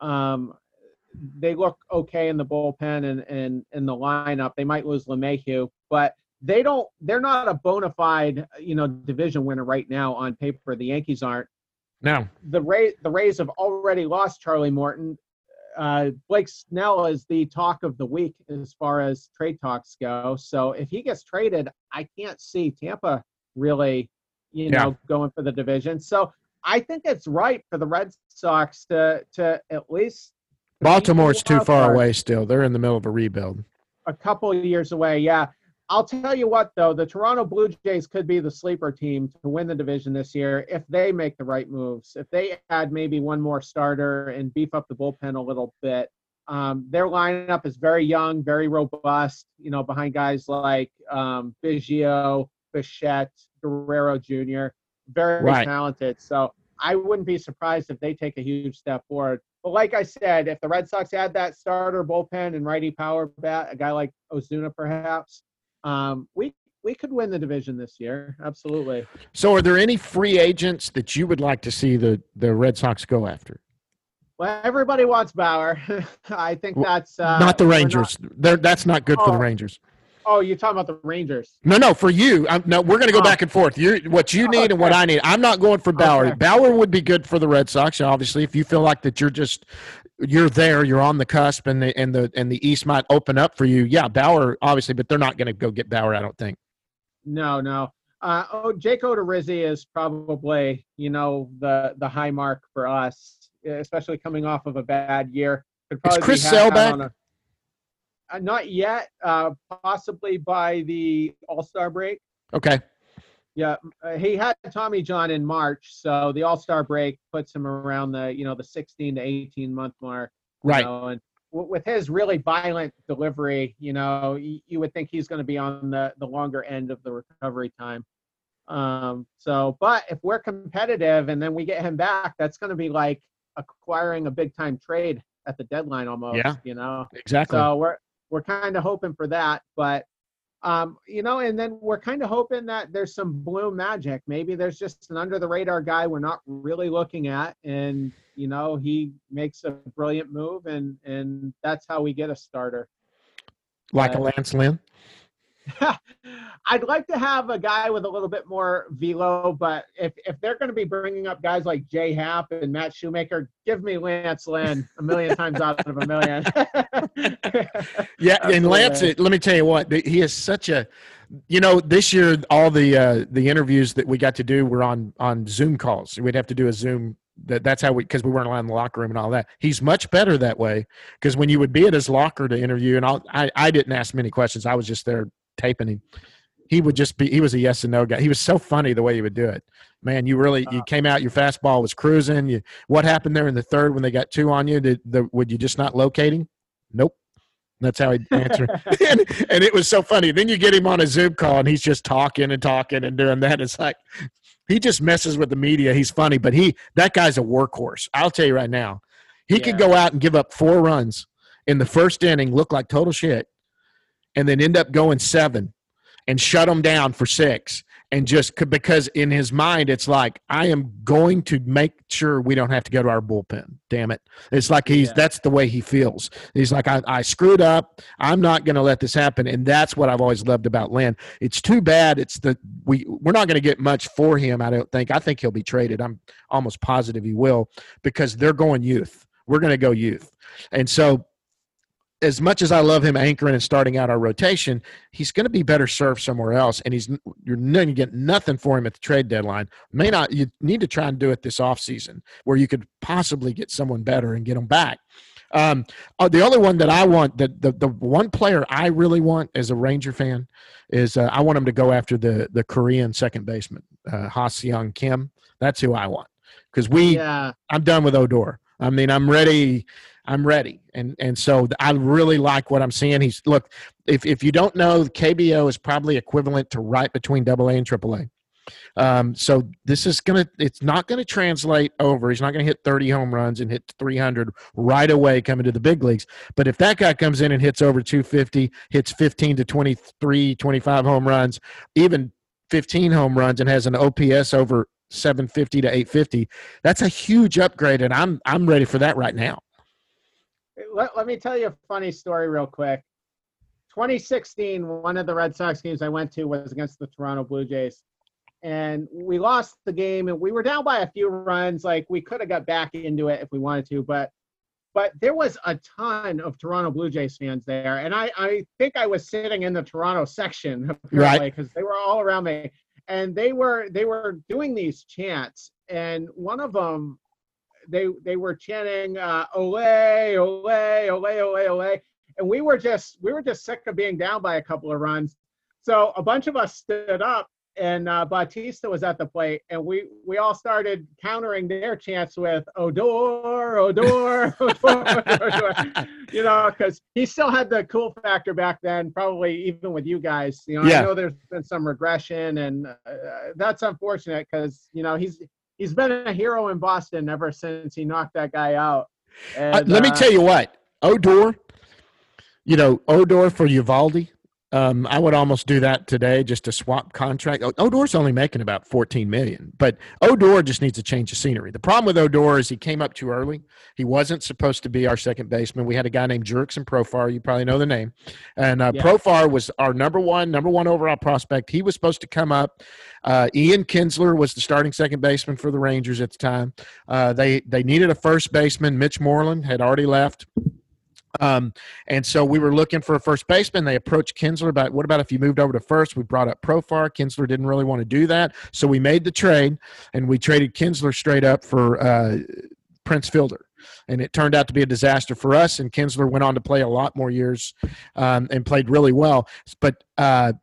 Um, they look okay in the bullpen and and in the lineup. They might lose LeMahieu, but they don't. They're not a bona fide you know division winner right now on paper. The Yankees aren't. no, The Ray the Rays have already lost Charlie Morton. Uh, Blake Snell is the talk of the week as far as trade talks go. So if he gets traded, I can't see Tampa really, you Yeah. know, going for the division. So I think it's right for the Red Sox to to at least compete for the Baltimore's too far away. Still, they're in the middle of a rebuild. a couple of years away. Yeah. I'll tell you what, though, the Toronto Blue Jays could be the sleeper team to win the division this year if they make the right moves. If they add maybe one more starter and beef up the bullpen a little bit. Um, their lineup is very young, very robust, you know, behind guys like um, Biggio, Bichette, Guerrero Jr., very Right. talented. So I wouldn't be surprised if they take a huge step forward. But like I said, if the Red Sox add that starter bullpen and righty power bat, a guy like Ozuna perhaps, um, we we could win the division this year. Absolutely. So, are there any free agents that you would like to see the the Red Sox go after? Well, everybody wants Bauer. *laughs* I think that's uh, not the Rangers. They're, that's not good for the Oh. Rangers. Oh, you're talking about the Rangers. No, no, for you. I'm, no, we're going to go Oh. back and forth. You, what you need and what I need. I'm not going for Bauer. Okay. Bauer would be good for the Red Sox, obviously. If you feel like that, you're just you're there, you're on the cusp, and the and the and the East might open up for you. Yeah, Bauer, obviously, but they're not going to go get Bauer. I don't think. No, no. Uh, oh, Jake Odorizzi is probably, you know, the the high mark for us, especially coming off of a bad year. Could probably be Chris Sale back? Uh, not yet. Uh, possibly by the All Star break. Okay, Yeah, uh, he had Tommy John in March, so the All Star break puts him around the you know the 16 to 18 month mark. right. know, and w- with his really violent delivery, you know, y- you would think he's going to be on the the longer end of the recovery time. Um, so, but if we're competitive and then we get him back, that's going to be like acquiring a big time trade at the deadline almost. Yeah. You know, Exactly. so we're we're kind of hoping for that, but um, you know, and then we're kind of hoping that there's some Bloom magic. Maybe there's just an under the radar guy we're not really looking at, and you know, he makes a brilliant move, and and that's how we get a starter. like a uh, Lance Lynn. *laughs* I'd like to have a guy with a little bit more velo, but if if they're going to be bringing up guys like J.A. Happ and Matt Shoemaker, give me Lance Lynn a million *laughs* times out of a million. *laughs* Yeah, and Lance, let me tell you what he is such a. You know, this year all the uh, the interviews that we got to do were on on Zoom calls. We'd have to do a Zoom. That that's how we because we weren't allowed in the locker room and all that. He's much better that way because when you would be at his locker to interview, and I'll, I I didn't ask many questions. I was just there taping him. He would just be. He was a yes and no guy. He was so funny the way he would do it. Man, you really you uh-huh. came out. Your fastball was cruising. You what happened there in the third when they got two on you? Did the would you just not locating? Nope. That's how he'd answer. *laughs* *laughs* and, and it was so funny. Then you get him on a Zoom call and he's just talking and talking and doing that. It's like he just messes with the media. He's funny, but he that guy's a workhorse. I'll tell you right now. He could go out and give up four runs in the first inning, look like total shit, and then end up going seven and shut them down for six. And just because in his mind, it's like, I am going to make sure we don't have to go to our bullpen. Damn it. It's like he's, Yeah. that's the way he feels. He's like, I, I screwed up. I'm not going to let this happen. And that's what I've always loved about Lynn. It's too bad. It's the, we, we're not going to get much for him. I don't think. I think he'll be traded. I'm almost positive he will because they're going youth. We're going to go youth. And so, as much as I love him anchoring and starting out our rotation, he's going to be better served somewhere else. And he's you're not going to get nothing for him at the trade deadline. May not. You need to try and do it this offseason where you could possibly get someone better and get him back. Um, uh, the other one that I want, the, the the one player I really want as a Ranger fan, is uh, I want him to go after the the Korean second baseman, uh, Ha Seong Kim. That's who I want because we yeah, I'm done with Odor. I mean, I'm ready. I'm ready, and and so I really like what I'm seeing. He's look. If if you don't know, KBO is probably equivalent to right between Double A and Triple A. Um, so this is gonna. It's not gonna translate over. He's not gonna hit 30 home runs and hit 300 right away coming to the big leagues. But if that guy comes in and hits over 250, hits 15 to 23, 25 home runs, even 15 home runs, and has an OPS over 750 to 850, that's a huge upgrade, and I'm I'm ready for that right now. let, let me tell you a funny story real quick. 2016, one of the Red Sox games I went to was against the Toronto Blue Jays. And we lost the game and we were down by a few runs. Like we could have got back into it if we wanted to, but but there was a ton of Toronto Blue Jays fans there. And I, I think I was sitting in the Toronto section *laughs* apparently because they were all around me. And they were they were doing these chants. And one of them they they were chanting uh, "Ole, ole, ole, ole, ole," and we were just we were just sick of being down by a couple of runs. So a bunch of us stood up, and uh, Bautista was at the plate, and we we all started countering their chants with "Odor, Odor, Odor,", Odor," *laughs* you know, because he still had the cool factor back then, probably even with you guys. You know, Yeah. I know there's been some regression, and uh, that's unfortunate because you know he's he's been a hero in Boston ever since he knocked that guy out. Uh, And, let me uh, tell you what, Odor, you know, Odor for Eovaldi. Um, I would almost do that today just to swap contract. Odor's only making about 14 million, but Odor just needs a change of scenery. The problem with Odor is he came up too early. He wasn't supposed to be our second baseman. We had a guy named Jurickson Profar. You probably know the name. And uh, Yeah. Profar was our number one, number one overall prospect. He was supposed to come up. Uh, Ian Kinsler was the starting second baseman for the Rangers at the time. Uh, they they needed a first baseman. Mitch Moreland had already left. Um, and so we were looking for a first baseman. They approached Kinsler about what about if you moved over to first? We brought up Profar. Kinsler didn't really want to do that, so we made the trade and we traded Kinsler straight up for uh, Prince Fielder. And it turned out to be a disaster for us. And Kinsler went on to play a lot more years um, and played really well. But uh,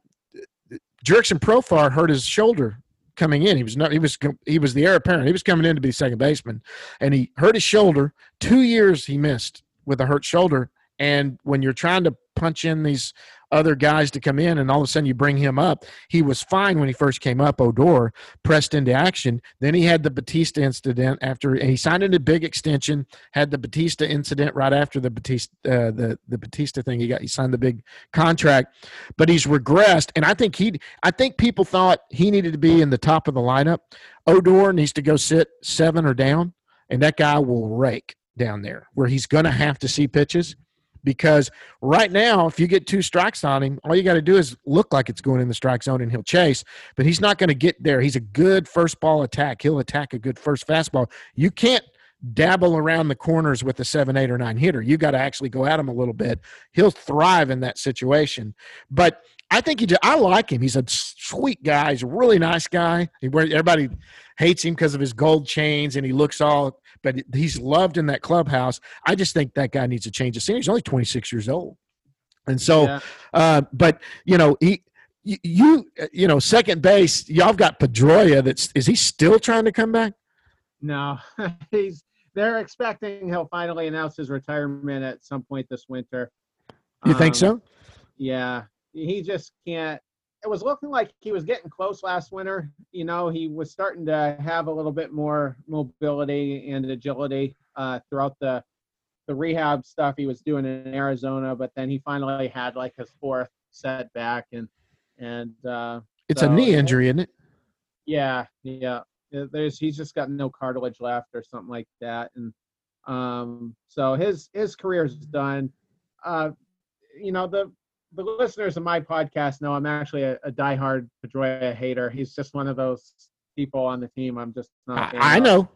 Jurickson Profar hurt his shoulder coming in. He was not. He was. He was the heir apparent. He was coming in to be second baseman, and he hurt his shoulder. Two years he missed with a hurt shoulder. And when you're trying to punch in these other guys to come in, and all of a sudden you bring him up, he was fine when he first came up. Odor pressed into action. Then he had the Bautista incident after, and he signed a big extension. Had the Bautista incident right after the Bautista uh, the the Bautista thing. He got he signed the big contract, but he's regressed. And I think he I think people thought he needed to be in the top of the lineup. Odor needs to go sit seven or down, and that guy will rake down there where he's going to have to see pitches because right now if you get two strikes on him all you got to do is look like it's going in the strike zone and he'll chase but he's not going to get there he's a good first ball attack he'll attack a good first fastball you can't dabble around the corners with a seven eight or nine hitter you got to actually go at him a little bit he'll thrive in that situation but I think he. ju- I like him. He's a sweet guy. He's a really nice guy. He everybody hates him because of his gold chains, and he looks all. But he's loved in that clubhouse. I just think that guy needs a change of scenery. He's only 26 years old, and so. Yeah. Uh, but you know he. You you know second base. Y'all got Pedroia. That's is he still trying to come back? No, *laughs* he's. They're expecting he'll finally announce his retirement at some point this winter. You think Um, so? Yeah, he just can't. It was looking like he was getting close last winter. You know, he was starting to have a little bit more mobility and agility uh, throughout the the rehab stuff he was doing in Arizona. But then he finally had like his fourth setback, and and uh, It's a knee injury, isn't it? yeah, yeah. There's he's just got no cartilage left or something like that, and um, so his his career's done. Uh, you know the the listeners of my podcast know I'm actually a, a diehard Pedroia hater. He's just one of those people on the team. I'm just not. I, *laughs* I know.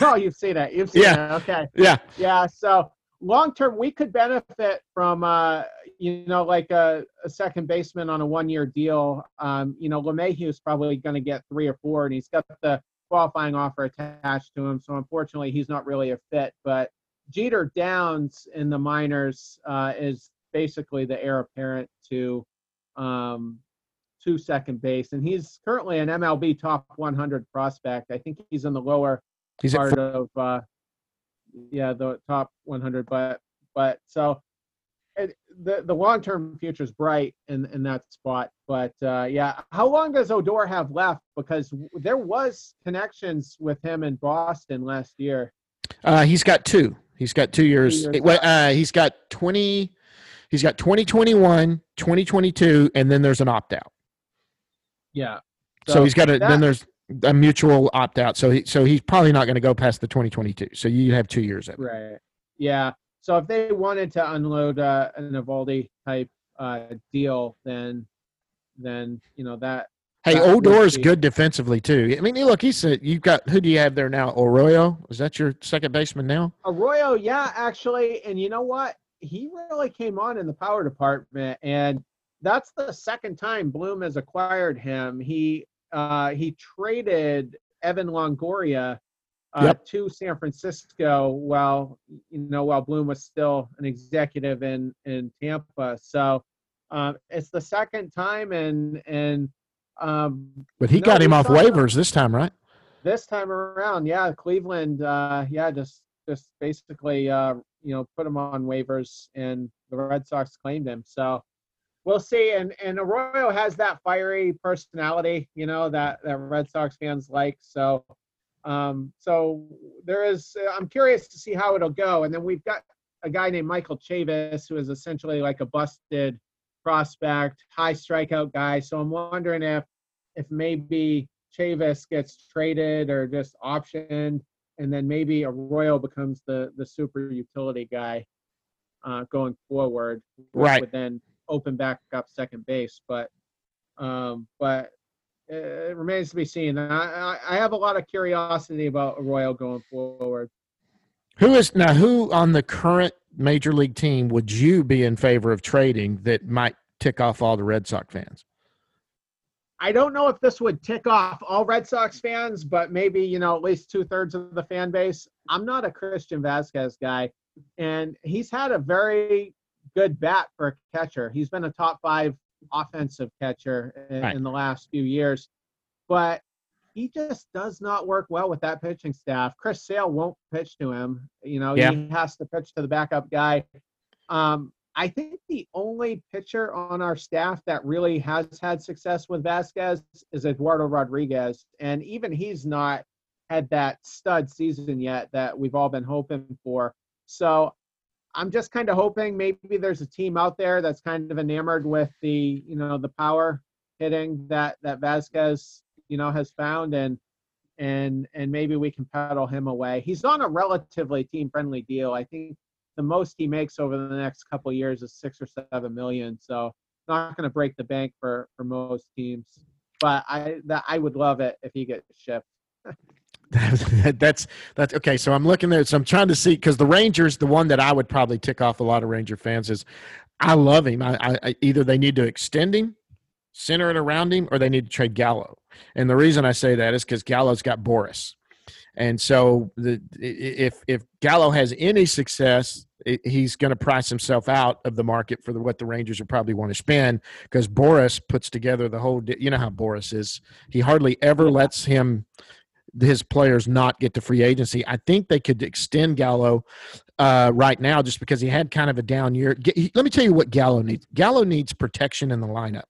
oh, you've seen it. You've seen Yeah. it. Okay. Yeah. Yeah. So long term, we could benefit from, uh, you know, like a, a second baseman on a one year deal. Um, you know, LeMahieu's probably going to get three or four, and he's got the qualifying offer attached to him. So unfortunately, he's not really a fit. But Jeter Downs in the minors uh, is basically the heir apparent to um, to second base, and he's currently an MLB top 100 prospect. I think he's in the lower He's part of uh yeah the top 100 but but so it, the the long term future is bright in in that spot but uh yeah how long does odor have left because w- there was connections with him in boston last year Uh, he's got two. He's got two years. years Well, uh, he's got 20. He's got 2021, 2022, and then there's an opt out. yeah So, he's got a. that- then there's a mutual opt out. So he, so he's probably not going to go past the 2022. So you have two years of it. right yeah so if they wanted to unload uh, an Eovaldi type uh deal then then you know that Hey, That would Odor's good defensively too. I mean, look, he's a, you've got who do you have there now? Arroyo is that your second baseman now? Arroyo, yeah, actually, and you know what? He really came on in the power department, and that's the second time Bloom has acquired him. He uh, he traded Evan Longoria uh, Yep. to San Francisco while you know while Bloom was still an executive in in Tampa. So um, it's the second time, and and um, But he No, got him off waivers this time, right? this time around, yeah, Cleveland, uh, yeah, just just basically, uh, you know, put him on waivers, and the Red Sox claimed him. So we'll see. And and Arroyo has that fiery personality, you know, that that Red Sox fans like. So um, so there is. I'm curious to see how it'll go. And then we've got a guy named Michael Chavis, who is essentially like a busted prospect, high strikeout guy. So I'm wondering if if maybe Chavis gets traded or just optioned, and then maybe Arroyo becomes the the super utility guy uh, going forward. Right. Would then open back up second base, but um, but it remains to be seen. I I have a lot of curiosity about Arroyo going forward. Who is now? Who on the current major league team would you be in favor of trading that might tick off all the Red Sox fans? I don't know if this would tick off all Red Sox fans, but maybe, you know, at least two thirds of the fan base. I'm not a Christian Vazquez guy, and he's had a very good bat for a catcher. He's been a top five offensive catcher in, Right. in the last few years, but he just does not work well with that pitching staff. Chris Sale won't pitch to him. You know, Yeah. he has to pitch to the backup guy. Um, I think the only pitcher on our staff that really has had success with Vazquez is Eduardo Rodriguez, and even he's not had that stud season yet that we've all been hoping for. So I'm just kind of hoping maybe there's a team out there that's kind of enamored with the you know the power hitting that that Vazquez you know has found and and and maybe we can paddle him away. He's on a relatively team friendly deal. I think the most he makes over the next couple years is six or seven million. So not going to break the bank for for most teams. But I that I would love it if he gets shipped. *laughs* that's that's okay. So I'm looking there. So I'm trying to see because the Rangers, the one that I would probably tick off a lot of Ranger fans is, I love him. I, I either they need to extend him, center it around him, or they need to trade Gallo. And the reason I say that is because Gallo's got Boris, and so the if if Gallo has any success, he's going to price himself out of the market for the, what the Rangers would probably want to spend because Boris puts together the whole. You know how Boris is. He hardly ever lets him his players not get to free agency. I think they could extend Gallo uh, right now just because he had kind of a down year. Let me tell you what Gallo needs. Gallo needs protection in the lineup.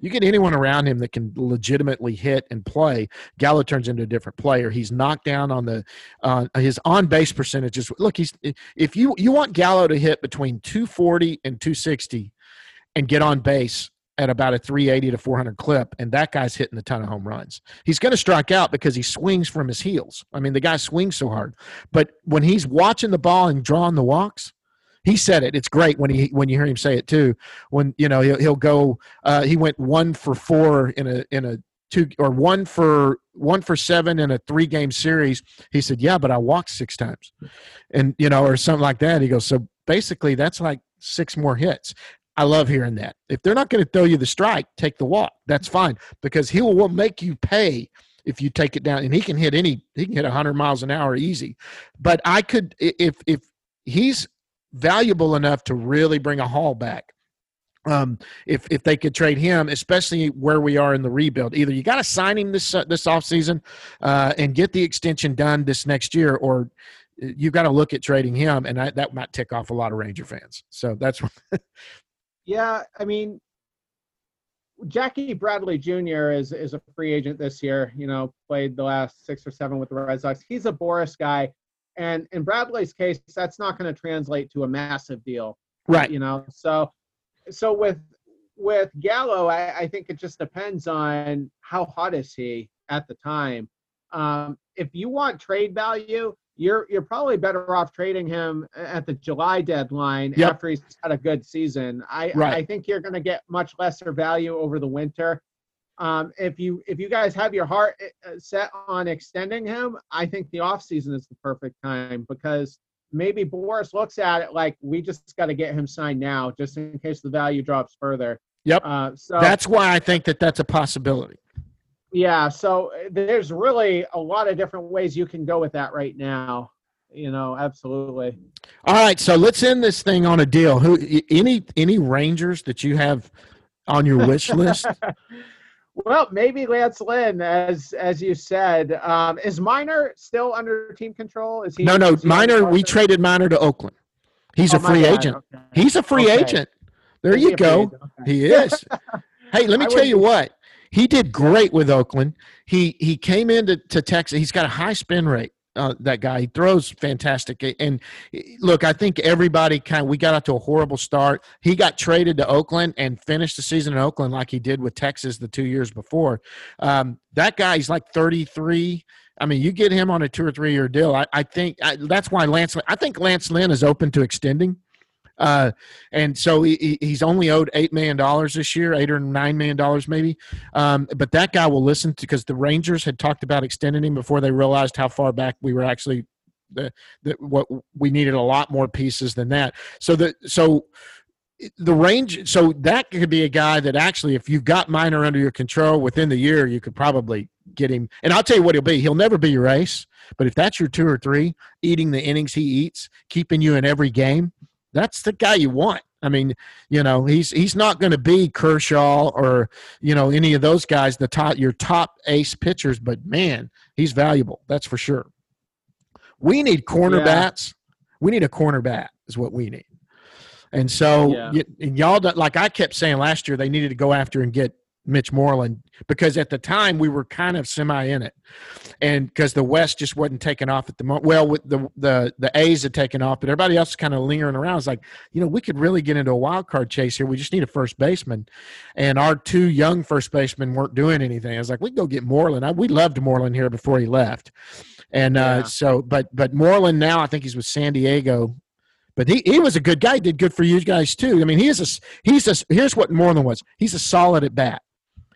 You get anyone around him that can legitimately hit and play, Gallo turns into a different player. He's knocked down on the uh, his on base percentages. Look, he's if you you want Gallo to hit between 240 and 260 and get on base at about a 380 to 400 clip, and that guy's hitting a ton of home runs. He's going to strike out because he swings from his heels. I mean, the guy swings so hard. But when he's watching the ball and drawing the walks, he said it. It's great when he when you hear him say it too. When you know he'll, he'll go. Uh, he went one for four in a in a two or one for one for seven in a three game series. He said, "Yeah, but I walked six times," and you know, or something like that. He goes, "So basically, that's like six more hits." I love hearing that. If they're not going to throw you the strike, take the walk. That's fine because he will make you pay if you take it down. And he can hit any. He can hit 100 miles an hour easy. But I could if if he's valuable enough to really bring a haul back. Um, if if they could trade him, especially where we are in the rebuild, either you got to sign him this uh, this offseason uh, and get the extension done this next year, or you got to look at trading him, and I, that might tick off a lot of Ranger fans. So that's *laughs* Yeah, I mean, Jackie Bradley Jr. is is a free agent this year. You know, played the last six or seven with the Red Sox. He's a Boris guy, and in Bradley's case, that's not going to translate to a massive deal. right. You know, so so with with Gallo, I, I think it just depends on how hot is he at the time. Um, if you want trade value, you're you're probably better off trading him at the July deadline Yep. after he's had a good season. I Right. I think you're going to get much lesser value over the winter. Um, if you if you guys have your heart uh, set on extending him, I think the offseason is the perfect time because maybe Boris looks at it like we just got to get him signed now, just in case the value drops further. Yep. Uh, so That's why I think that that's a possibility. yeah, so uh, there's really a lot of different ways you can go with that right now. You know, absolutely. All right, so let's end this thing on a deal. Who any any Rangers that you have on your wish list? *laughs* Well, maybe Lance Lynn, as as you said, um, is Minor still under team control? Is he? no, no, is he on Minor. We traded Minor to Oakland. He's Oh, a free agent. okay. He's a free Okay. agent. There Is you go. Okay. He is. *laughs* hey, let me I tell you what. He did great with Oakland. He he came into to Texas. He's got a high spin rate. Uh, that guy. He throws fantastic. And look, I think everybody kind of we got out to a horrible start. He got traded to Oakland and finished the season in Oakland like he did with Texas the two years before. Um, that guy's like 33. I mean, you get him on a two or three year deal. I, I think I, that's why Lance. I think Lance Lynn is open to extending. Uh, and so he, he's only owed eight million dollars this year, eight or nine million dollars maybe. Um, but that guy will listen to because the Rangers had talked about extending him before they realized how far back we were actually. The, the what we needed a lot more pieces than that. So the so the range so that could be a guy that actually if you've got minor under your control within the year you could probably get him and i'll tell you what he'll be he'll never be your ace but if that's your two or three eating the innings he eats keeping you in every game that's the guy you want i mean you know he's he's not going to be kershaw or you know any of those guys the top your top ace pitchers but man he's valuable that's for sure we need corner Yeah. bats we need a corner bat is what we need and so, Yeah. y- and y'all, like I kept saying last year, they needed to go after and get Mitch Moreland because at the time we were kind of semi in it, and because the West just wasn't taking off at the moment. Well, with the the the A's had taken off, but everybody else was kind of lingering around. It's like, you know, we could really get into a wild card chase here. We just need a first baseman, and our two young first basemen weren't doing anything. I was like, we can go get Moreland. I, we loved Moreland here before he left, and uh, Yeah. so, but but Moreland now I think he's with San Diego but he, he was a good guy. Did good for you guys too. I mean, he is a he's a here's what Moreland was. He's a solid at bat.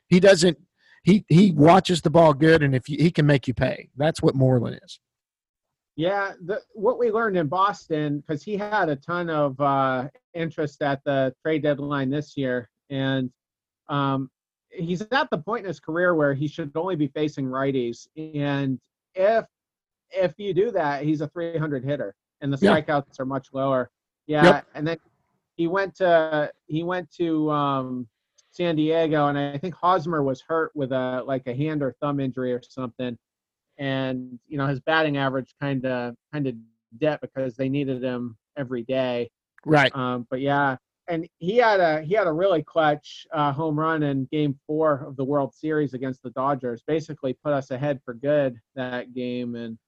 He doesn't he he watches the ball good, and if you, he can make you pay, that's what Moreland is. Yeah, the, what we learned in Boston, because he had a ton of uh, interest at the trade deadline this year, and um, he's at the point in his career where he should only be facing righties. And if if you do that, he's a 300 hitter, and the Yeah. strikeouts are much lower. Yeah, Yep. and then he went to he went to um, San Diego, and I think Hosmer was hurt with a like a hand or thumb injury or something and you know his batting average kind of kind of dipped because they needed him every day. Right. Um, but yeah, and he had a he had a really clutch uh, home run in Game Four of the World Series against the Dodgers. Basically, put us ahead for good that game, and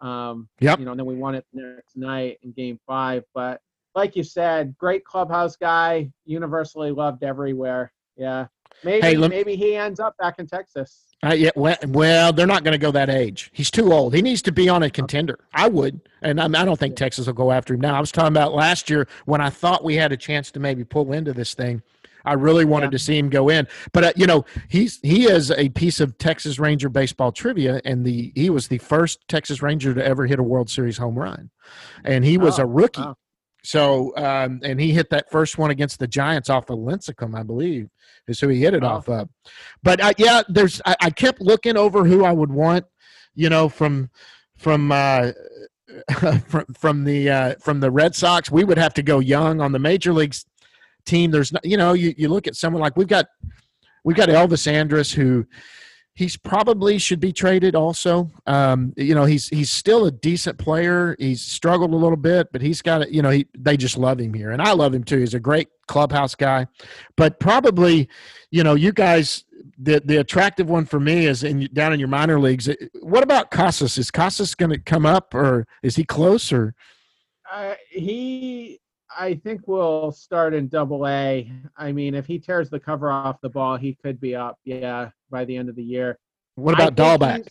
um, Yep. you know, and then we won it the next night in Game Five. But like you said, great clubhouse guy, universally loved everywhere. Yeah, maybe Hey, lem- maybe he ends up back in Texas. Uh, yeah, well, well, they're not going to go that age. He's too old. He needs to be on a contender. I would, and I, I don't think Texas will go after him now. I was talking about last year when I thought we had a chance to maybe pull into this thing. I really wanted Yeah. to see him go in, but uh, you know he's he is a piece of Texas Ranger baseball trivia, and the he was the first Texas Ranger to ever hit a World Series home run, and he was Oh, a rookie. wow. So, um, and he hit that first one against the Giants off of Lincecum, I believe, is who he hit it off of. But uh, yeah, there's I, I kept looking over who I would want, you know, from from uh, *laughs* from from the uh, from the Red Sox. We would have to go young on the major leagues team. There's not, you know, you, you look at someone like we've got we've got Elvis Andrus who he's probably should be traded also. Um, you know he's he's still a decent player. He's struggled a little bit but he's got it you know he, they just love him here. And i love him too. He's a great clubhouse guy. But probably you know you guys the the attractive one for me is in down in your minor leagues. What about casas? Is casas going to come up or is he close or Uh, he, I think, we'll start in Double A. I mean, if he tears the cover off the ball, he could be up. Yeah, by the end of the year. what about Dalbec?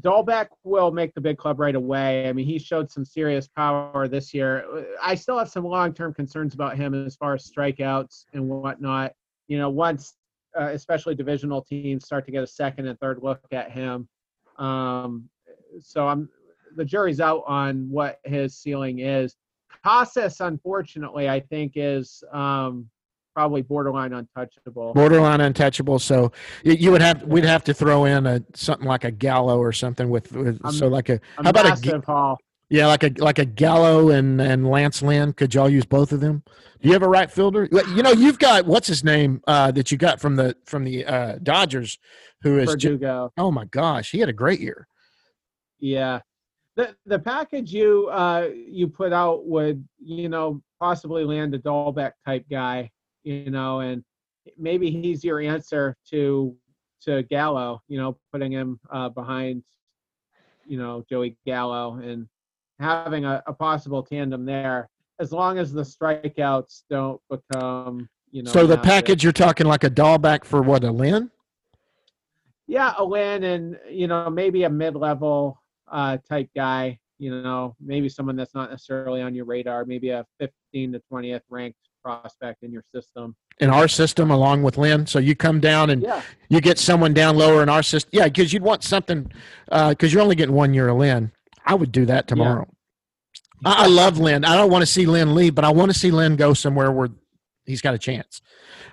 Dalbec will make the big club right away. I mean, he showed some serious power this year. I still have some long-term concerns about him as far as strikeouts and whatnot. You know, once uh, especially divisional teams start to get a second and third look at him. Um, so I'm the jury's out on what his ceiling is. Casas, unfortunately, I think is um, probably borderline untouchable. borderline untouchable. So you, you would have we'd have to throw in a something like a Gallo or something with, with Um, so like a A how about a haul. yeah like a like a Gallo and and Lance Lynn. Could y'all use both of them? Do you have a right fielder? You know you've got what's his name uh, that you got from the from the uh, Dodgers, who is Verdugo. oh my gosh he had a great year. Yeah. The the package you uh you put out would, you know, possibly land a Dalbec type guy, you know, and maybe he's your answer to to Gallo, you know, putting him uh behind you know, Joey Gallo, and having a, a possible tandem there, as long as the strikeouts don't become, you know. so the package you're talking like a Dalbec for what a Lynn? Yeah, a win and you know maybe a mid-level uh, type guy. You know, maybe someone that's not necessarily on your radar. Maybe a 15 to 20th ranked prospect in your system. in our system along with Lynn. So you come down and Yeah, you get someone down lower in our system. Yeah, because you'd want something because you're only getting one year of Lynn. I would do that tomorrow. I, I love Lynn. I don't want to see Lynn leave, but I want to see Lynn go somewhere where he's got a chance.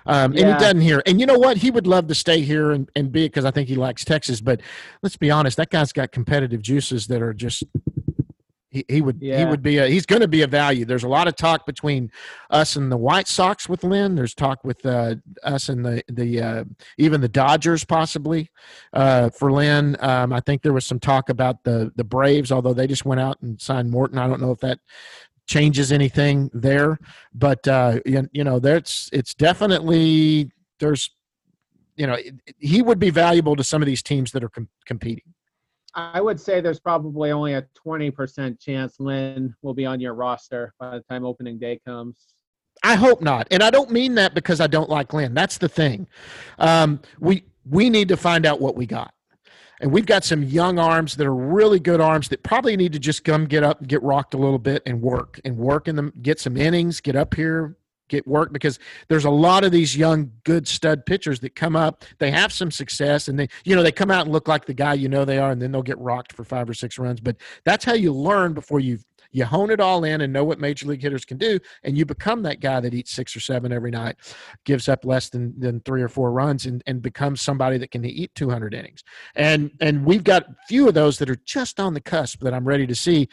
Um, And he doesn't here. And you know what? He would love to stay here and, and be it because I think he likes Texas. But let's be honest, that guy's got competitive juices that are just. He, he would he would be a he's going to be a value. There's a lot of talk between us and the White Sox with Lynn. There's talk with uh, us and the the uh, even the Dodgers possibly uh, for Lynn. Um, I think there was some talk about the the Braves, although they just went out and signed Morton. I don't know if that changes anything there, but uh, you, you know, there's it's definitely there's you know it- he would be valuable to some of these teams that are com- competing. I would say there's probably only a 20% chance Lynn will be on your roster by the time opening day comes. I hope not, and I don't mean that because I don't like Lynn. That's the thing. Um, we we need to find out what we got, and we've got some young arms that are really good arms that probably need to just come get up, get rocked a little bit, and work and work in them, get some innings, get up here, get work because there's a lot of these young good stud pitchers that come up they have some success and they you know they come out and look like the guy you know they are and then they'll get rocked for five or six runs. But that's how you learn before you you hone it all in and know what major league hitters can do and you become that guy that eats six or seven every night gives up less than, than three or four runs and, and becomes somebody that can eat 200 innings and and we've got few of those that are just on the cusp that i'm ready to see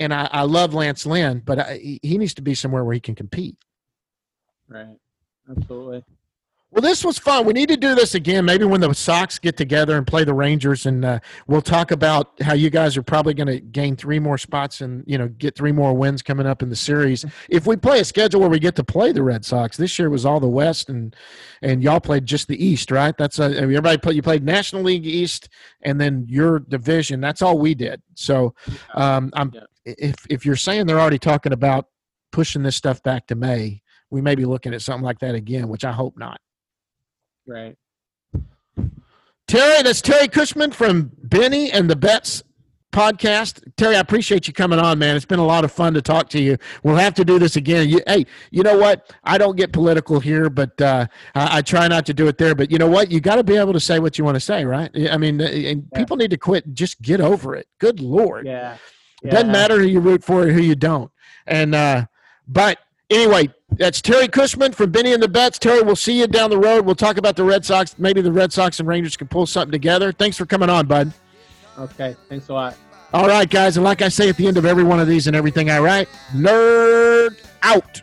and i, I love lance lynn but I, he- he needs to be somewhere where he can compete Right. Absolutely. Well, this was fun. We need to do this again. Maybe when the Sox get together and play the Rangers, and uh, we'll talk about how you guys are probably going to gain three more spots and you know get three more wins coming up in the series. If we play a schedule where we get to play the Red Sox, this year was all the West, and and y'all played just the East, right? That's uh, everybody played. You played National League East, and then your division. That's all we did. So, um, I'm if if you're saying they're already talking about pushing this stuff back to May, we may be looking at something like that again, which I hope not. Right. Terry, that's Terry Cushman from Benny and the Betts podcast. Terry, I appreciate you coming on, man. It's been a lot of fun to talk to you. We'll have to do this again. You, hey, you know what? I don't get political here, but uh, I, I try not to do it there. But you know what? You got to be able to say what you want to say, right? I mean, and Yeah. people need to quit. Just get over it. Good lord. Yeah. It doesn't matter who you root for or who you don't. And uh, but anyway, that's Terry Cushman from Benny and the Betts. Terry, we'll see you down the road. We'll talk about the Red Sox. Maybe the Red Sox and Rangers can pull something together. Thanks for coming on, bud. Okay. Thanks a lot. All right, guys, and like I say at the end of every one of these and everything I write, nerd out.